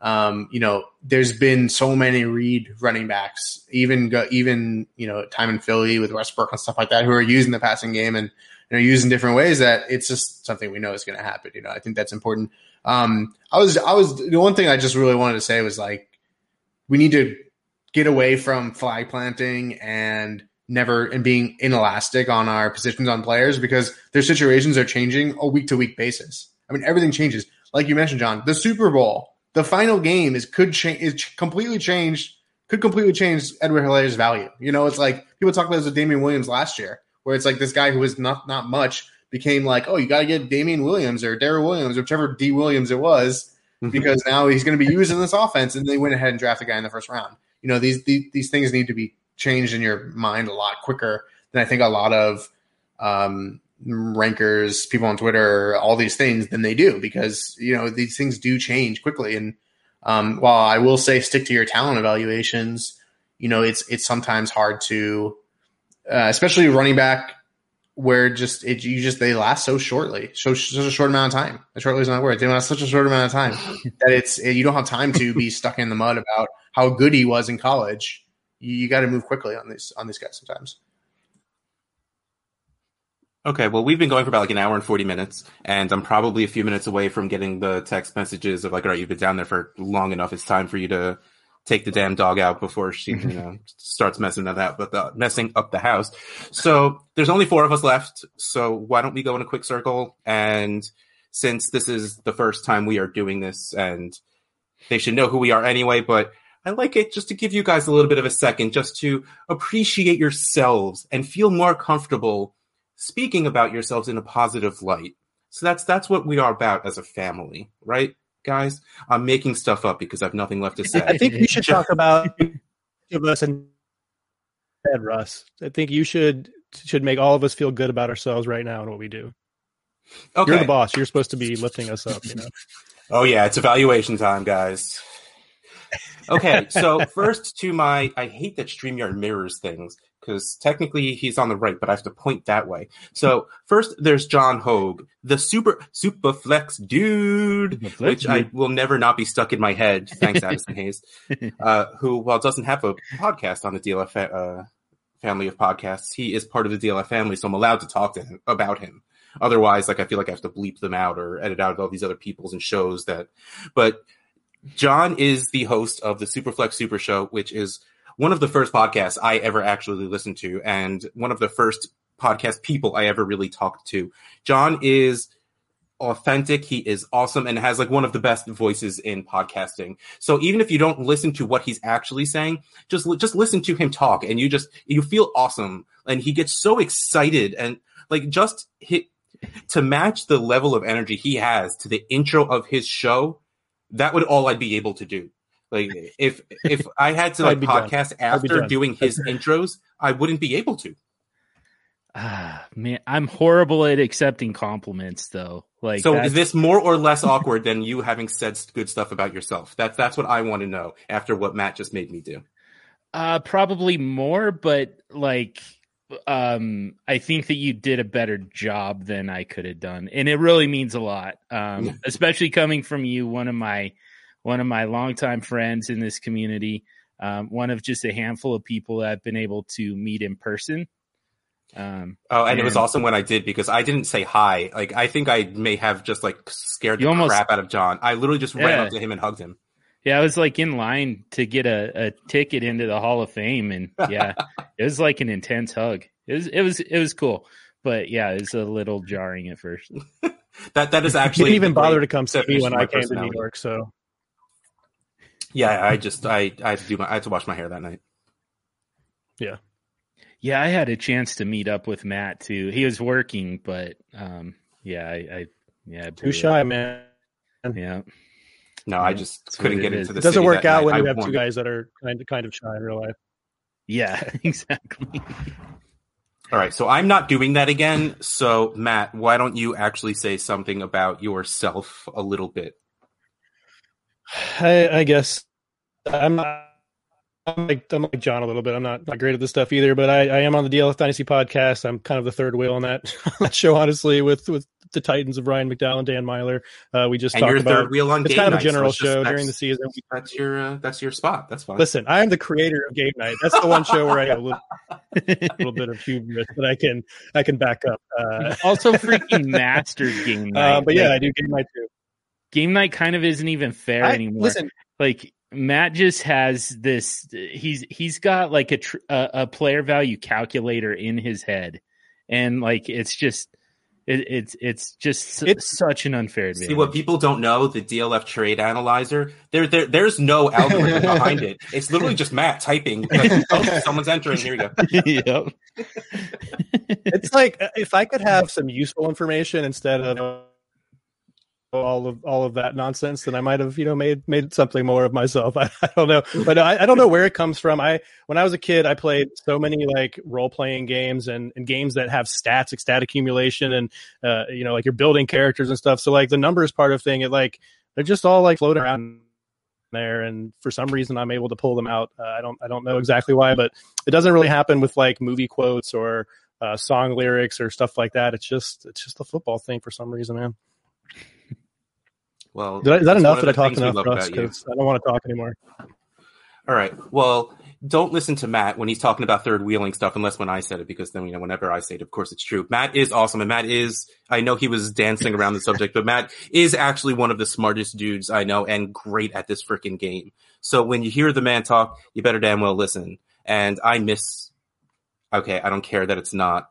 um, you know, there's been so many Reid running backs, even go, even you know, time in Philly with Westbrook and stuff like that, who are using the passing game and you know, using different ways that it's just something we know is going to happen. You know, I think that's important. Um, I was, I was, the one thing I just really wanted to say was like, we need to get away from flag planting and never and being inelastic on our positions on players because their situations are changing a week to week basis. I mean, everything changes. Like you mentioned, John, the Super Bowl, the final game is could change is completely changed could completely change Edward Helaire's value. You know, it's like people talk about this with Damien Williams last year, where it's like this guy who was not not much became like, oh, you got to get Damien Williams or Darrel Williams, or whichever D Williams it was, mm-hmm. because now he's going to be used in this offense, and they went ahead and draft a guy in the first round. You know, these, these these things need to be changed in your mind a lot quicker than I think a lot of um, rankers, people on Twitter, all these things than they do because you know these things do change quickly. And um, while I will say stick to your talent evaluations, you know it's it's sometimes hard to, uh, especially running back where just it you just they last so shortly, so such a short amount of time. A shortly is not word. They last such a short amount of time that it's you don't have time to be stuck in the mud about how good he was in college. You, you got to move quickly on these on these guys sometimes. Okay, well, we've been going for about like an hour and 40 minutes, and I'm probably a few minutes away from getting the text messages of like, all right, you've been down there for long enough. It's time for you to take the damn dog out before she, you know, starts messing that out, but the, messing up the house. So there's only four of us left. So why don't we go in a quick circle? And since this is the first time we are doing this, and they should know who we are anyway, but I like it just to give you guys a little bit of a second just to appreciate yourselves and feel more comfortable speaking about yourselves in a positive light. So that's that's what we are about as a family, right, guys? I'm making stuff up because I have nothing left to say. I think we should talk about of us and Russ. I think you should should make all of us feel good about ourselves right now and what we do. Okay. You're the boss. You're supposed to be lifting us up, you know. oh yeah, it's evaluation time, guys. Okay, so first to my I hate that StreamYard mirrors things because technically he's on the right, but I have to point that way. So first, there's John Hogue, the super super flex dude, which dude. I will never not be stuck in my head. Thanks, Addison Hayes, uh, who while doesn't have a podcast on the DLF uh, family of podcasts, he is part of the DLF family, so I'm allowed to talk to him about him. Otherwise, like I feel like I have to bleep them out or edit out all these other people's and shows that. But John is the host of the Superflex Super Show, which is one of the first podcasts I ever actually listened to, and one of the first podcast people I ever really talked to. John is authentic. He is awesome and has like one of the best voices in podcasting. So even if you don't listen to what he's actually saying, just just listen to him talk, and you just you feel awesome. And he gets so excited and like just hit to match the level of energy he has to the intro of his show. That would all I'd be able to do. Like if if I had to like podcast after doing his intros, I wouldn't be able to. Ah, man, I'm horrible at accepting compliments though. Like So is this more or less awkward than you having said good stuff about yourself? That's that's what I want to know after what Matt just made me do. Uh probably more, but like um I think that you did a better job than I could have done. And it really means a lot. Um especially coming from you, one of my one of my longtime friends in this community, um, one of just a handful of people that I've been able to meet in person. Um, oh, and, and, it was awesome when I did because I didn't say hi. Like I think I may have just like scared the almost, crap out of John. I literally just yeah. ran up to him and hugged him. Yeah, I was like in line to get a, a ticket into the Hall of Fame, and yeah, it was like an intense hug. It was it was it was cool, but yeah, it was a little jarring at first. that that is actually didn't even bother to come see me when I came to New York. So yeah, I just I I had to do my I had to wash my hair that night. Yeah. Yeah, I had a chance to meet up with Matt too. He was working, but um yeah, I, I yeah, too shy, man. Yeah. No, I just couldn't get into the. It doesn't work out night. when you I have two guys that are kind of kind of shy in real life. Yeah, exactly. All right, so I'm not doing that again. So Matt, why don't you actually say something about yourself a little bit? I, I guess I'm not. I'm like, I'm like John a little bit. I'm not, not great at this stuff either, but I, I am on the DLF Dynasty podcast. I'm kind of the third wheel on that, that show, honestly, with with the Titans of Ryan McDowell and Dan Meylor. Uh, we just and talked about third wheel on it's kind of a general so show during the season. That's your uh, that's your spot. That's fine. Listen, I am the creator of Game Night. That's the one show where I have a little, a little bit of hubris that I can I can back up. Uh, also, freaking mastered Game uh, Night. Uh, but yeah, I do Game Night too game night kind of isn't even fair I, anymore. Listen, like Matt just has this. He's he's got like a, a a player value calculator in his head, and like it's just It, it's it's just it's such an unfair advantage. See what people don't know: the DLF trade analyzer. There, there there's no algorithm behind it. It's literally just Matt typing. Like, oh, someone's entering. Here you go. yep. it's like uh, if I could have some useful information instead of all of all of that nonsense, then I might have you know made made something more of myself. I, I don't know, but I, I, don't know where it comes from. I when I was a kid, I played so many like role playing games and, and games that have stats, like stat accumulation, and uh, you know like you're building characters and stuff. So like the numbers part of thing, it like they're just all like floating around there and for some reason i'm able to pull them out uh, i don't i don't know exactly why but it doesn't really happen with like movie quotes or uh, song lyrics or stuff like that it's just it's just a football thing for some reason man well, I, is that enough that I talked enough for us? Because I don't want to talk anymore. All right. Well, don't listen to Matt when he's talking about third wheeling stuff, unless when I said it, because then you know whenever I say it, of course it's true. Matt is awesome, and Matt is. I know he was dancing around the subject, but Matt is actually one of the smartest dudes I know, and great at this freaking game. So when you hear the man talk, you better damn well listen. And I miss. Okay, I don't care that it's not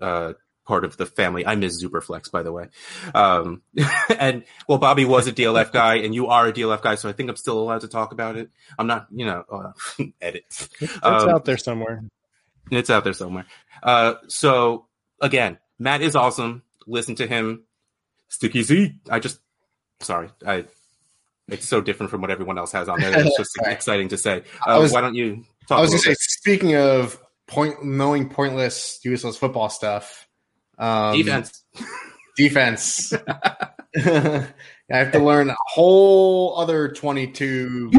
uh, part of the family. I miss Superflex, by the way. Um, and well, Bobby was a DLF guy, and you are a DLF guy, so I think I'm still allowed to talk about it. I'm not, you know, uh, edit. It's um, out there somewhere. It's out there somewhere. Uh, so again, Matt is awesome. Listen to him. Sticky Z. I just, sorry, I. It's so different from what everyone else has on there. It's just exciting to say. Uh, was, why don't you? I was going to say, speaking of point knowing pointless, useless football stuff. Um, defense. Defense. I have to learn a whole other 22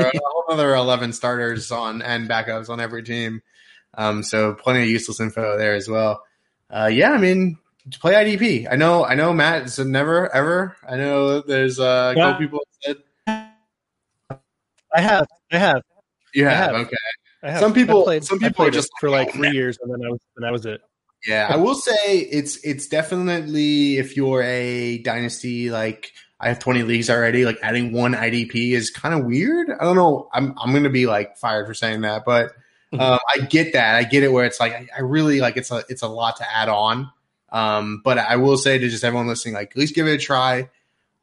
or a whole other 11 starters on and backups on every team. Um, so plenty of useless info there as well. Uh, yeah, I mean, play IDP. I know, I know Matt said never ever. I know there's uh, a yeah. couple people said. I have, I have. You have, have. okay. Have. Some people, played, some people just for like three years, and then I was, and that was it. Yeah, I will say it's it's definitely if you're a dynasty like I have 20 leagues already, like adding one IDP is kind of weird. I don't know. I'm I'm gonna be like fired for saying that, but mm-hmm. um, I get that. I get it where it's like I, I, really like it's a it's a lot to add on. Um, but I will say to just everyone listening, like at least give it a try.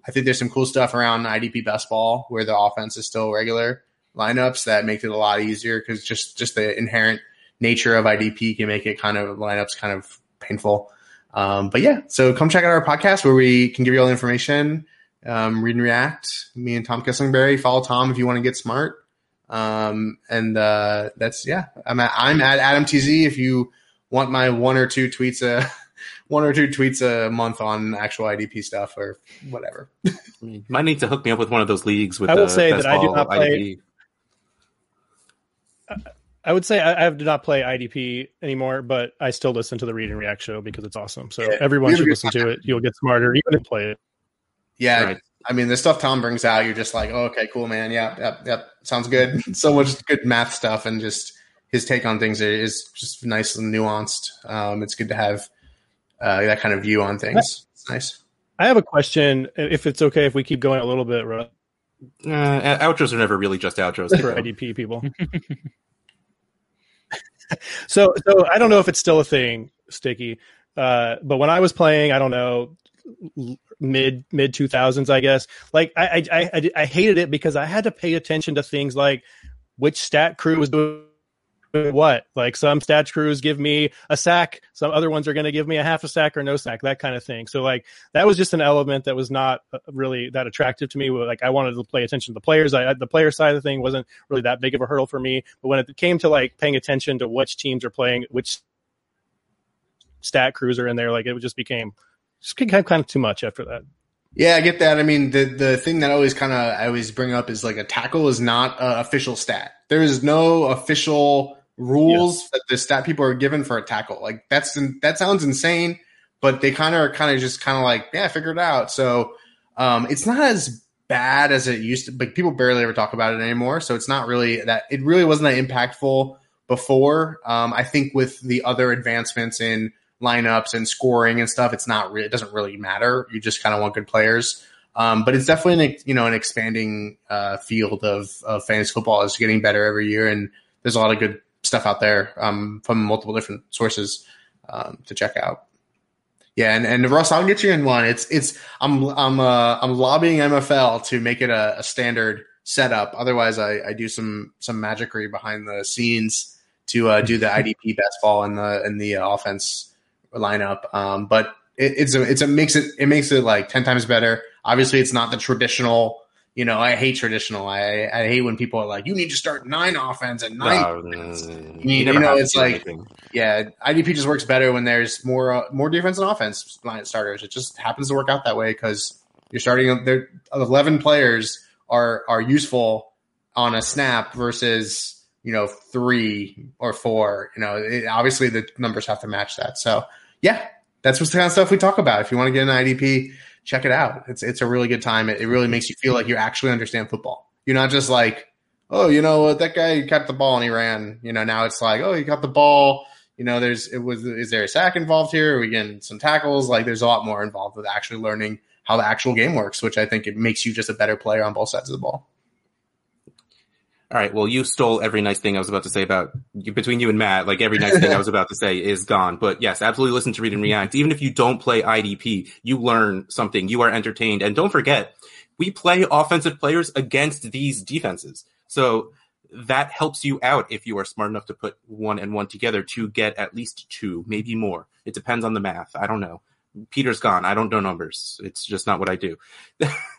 I think there's some cool stuff around IDP best ball where the offense is still regular lineups that make it a lot easier because just just the inherent nature of IDP can make it kind of lineups kind of painful. Um, but yeah, so come check out our podcast where we can give you all the information, um, read and react. Me and Tom Kislingbury. Follow Tom if you want to get smart. Um, and uh, that's yeah. I'm at I'm at Adam TZ. If you want my one or two tweets a one or two tweets a month on actual IDP stuff or whatever. you might need to hook me up with one of those leagues with. I will say that I do not play. IDP. I would say I, I do not play IDP anymore, but I still listen to the Read and React show because it's awesome. So yeah, everyone should listen to it. You'll get smarter even if play it. Yeah, right. I mean the stuff Tom brings out, you're just like, oh, okay, cool, man. Yeah, yep, yep, sounds good. so much good math stuff, and just his take on things is just nice and nuanced. Um, it's good to have uh, that kind of view on things. It's nice. I have a question, if it's okay, if we keep going a little bit. Uh, outros are never really just outros for IDP people. so so I don't know if it's still a thing, Sticky. Uh, but when I was playing, I don't know, mid mid two thousands, I guess. Like I, I I I hated it because I had to pay attention to things like which stat crew was doing what. Like some stats crews give me a sack, some other ones are going to give me a half a sack or no sack, that kind of thing. So like that was just an element that was not uh, really that attractive to me. Like I wanted to pay attention to the players. I the player side of the thing wasn't really that big of a hurdle for me. But when it came to like paying attention to which teams are playing, which stat crews are in there, like it just became just kind of, kind of too much after that. Yeah, I get that. I mean, the the thing that I always kind of I always bring up is like a tackle is not an official stat. There is no official rules that the stat people are given for a tackle. Like that's that sounds insane, but they kind of are kind of just kind of like yeah, figure it out. So um, it's not as bad as it used to. But people barely ever talk about it anymore. So it's not really that. It really wasn't that impactful before. Um, I think with the other advancements in lineups and scoring and stuff, it's not really. It doesn't really matter. You just kind of want good players. Um, but it's definitely an, you know an expanding uh, field of, of fantasy football is getting better every year, and there's a lot of good stuff out there um, from multiple different sources um, to check out. Yeah, and, and Russ, I'll get you in one. It's it's I'm I'm uh I'm lobbying MFL to make it a, a standard setup. Otherwise, I, I do some some magicry behind the scenes to uh, do the IDP best ball in the in the uh, offense lineup. Um, but it, it's a it's a makes it it makes it like ten times better. Obviously, it's not the traditional you know, I hate traditional. I I hate when people are like, you need to start nine offense and nine. No, you, you, you know, it's like, anything. yeah, IDP just works better when there's more uh, more defense and offense line starters. It just happens to work out that way because you're starting. There, eleven players are are useful on a snap versus you know three or four. You know, it, obviously the numbers have to match that. So yeah, that's what's the kind of stuff we talk about. If you want to get an IDP check it out. It's it's a really good time. It, it really makes you feel like you actually understand football. You're not just like, oh, you know what, that guy got the ball and he ran. You know, now it's like, oh, he got the ball. You know, there's it was is there a sack involved here? Are we getting some tackles? Like, there's a lot more involved with actually learning how the actual game works, which I think it makes you just a better player on both sides of the ball. All right. Well, you stole every nice thing I was about to say about between you and Matt. Like every nice thing I was about to say is gone. But yes, absolutely listen to Read and React. Even if you don't play IDP, you learn something. You are entertained. And don't forget, we play offensive players against these defenses. So that helps you out if you are smart enough to put one and one together to get at least two, maybe more. It depends on the math. I don't know. Peter's gone. I don't know numbers. It's just not what I do.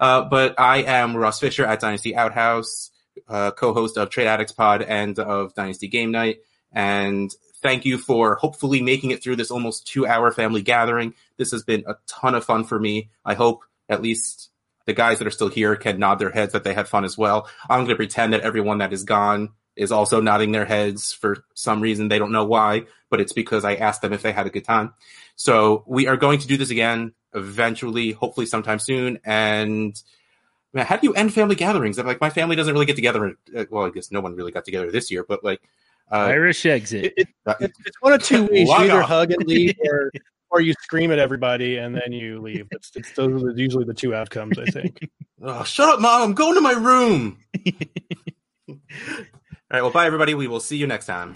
uh, but I am Russ Fisher at Dynasty Outhouse uh, co-host of Trade Addicts Pod and of Dynasty Game Night. And thank you for hopefully making it through this almost two-hour family gathering. This has been a ton of fun for me. I hope at least the guys that are still here can nod their heads that they had fun as well. I'm going to pretend that everyone that is gone is also nodding their heads for some reason. They don't know why, but it's because I asked them if they had a good time. So we are going to do this again eventually, hopefully sometime soon. And how do you end family gatherings? I'm like, my family doesn't really get together. Uh, well, I guess no one really got together this year, but like, uh, Irish exit. It, it, it's one of two ways: you either hug and leave, or or you scream at everybody and then you leave. It's, it's those are usually the two outcomes, I think. oh, shut up, mom! I'm going to my room. All right. Well, bye, everybody. We will see you next time.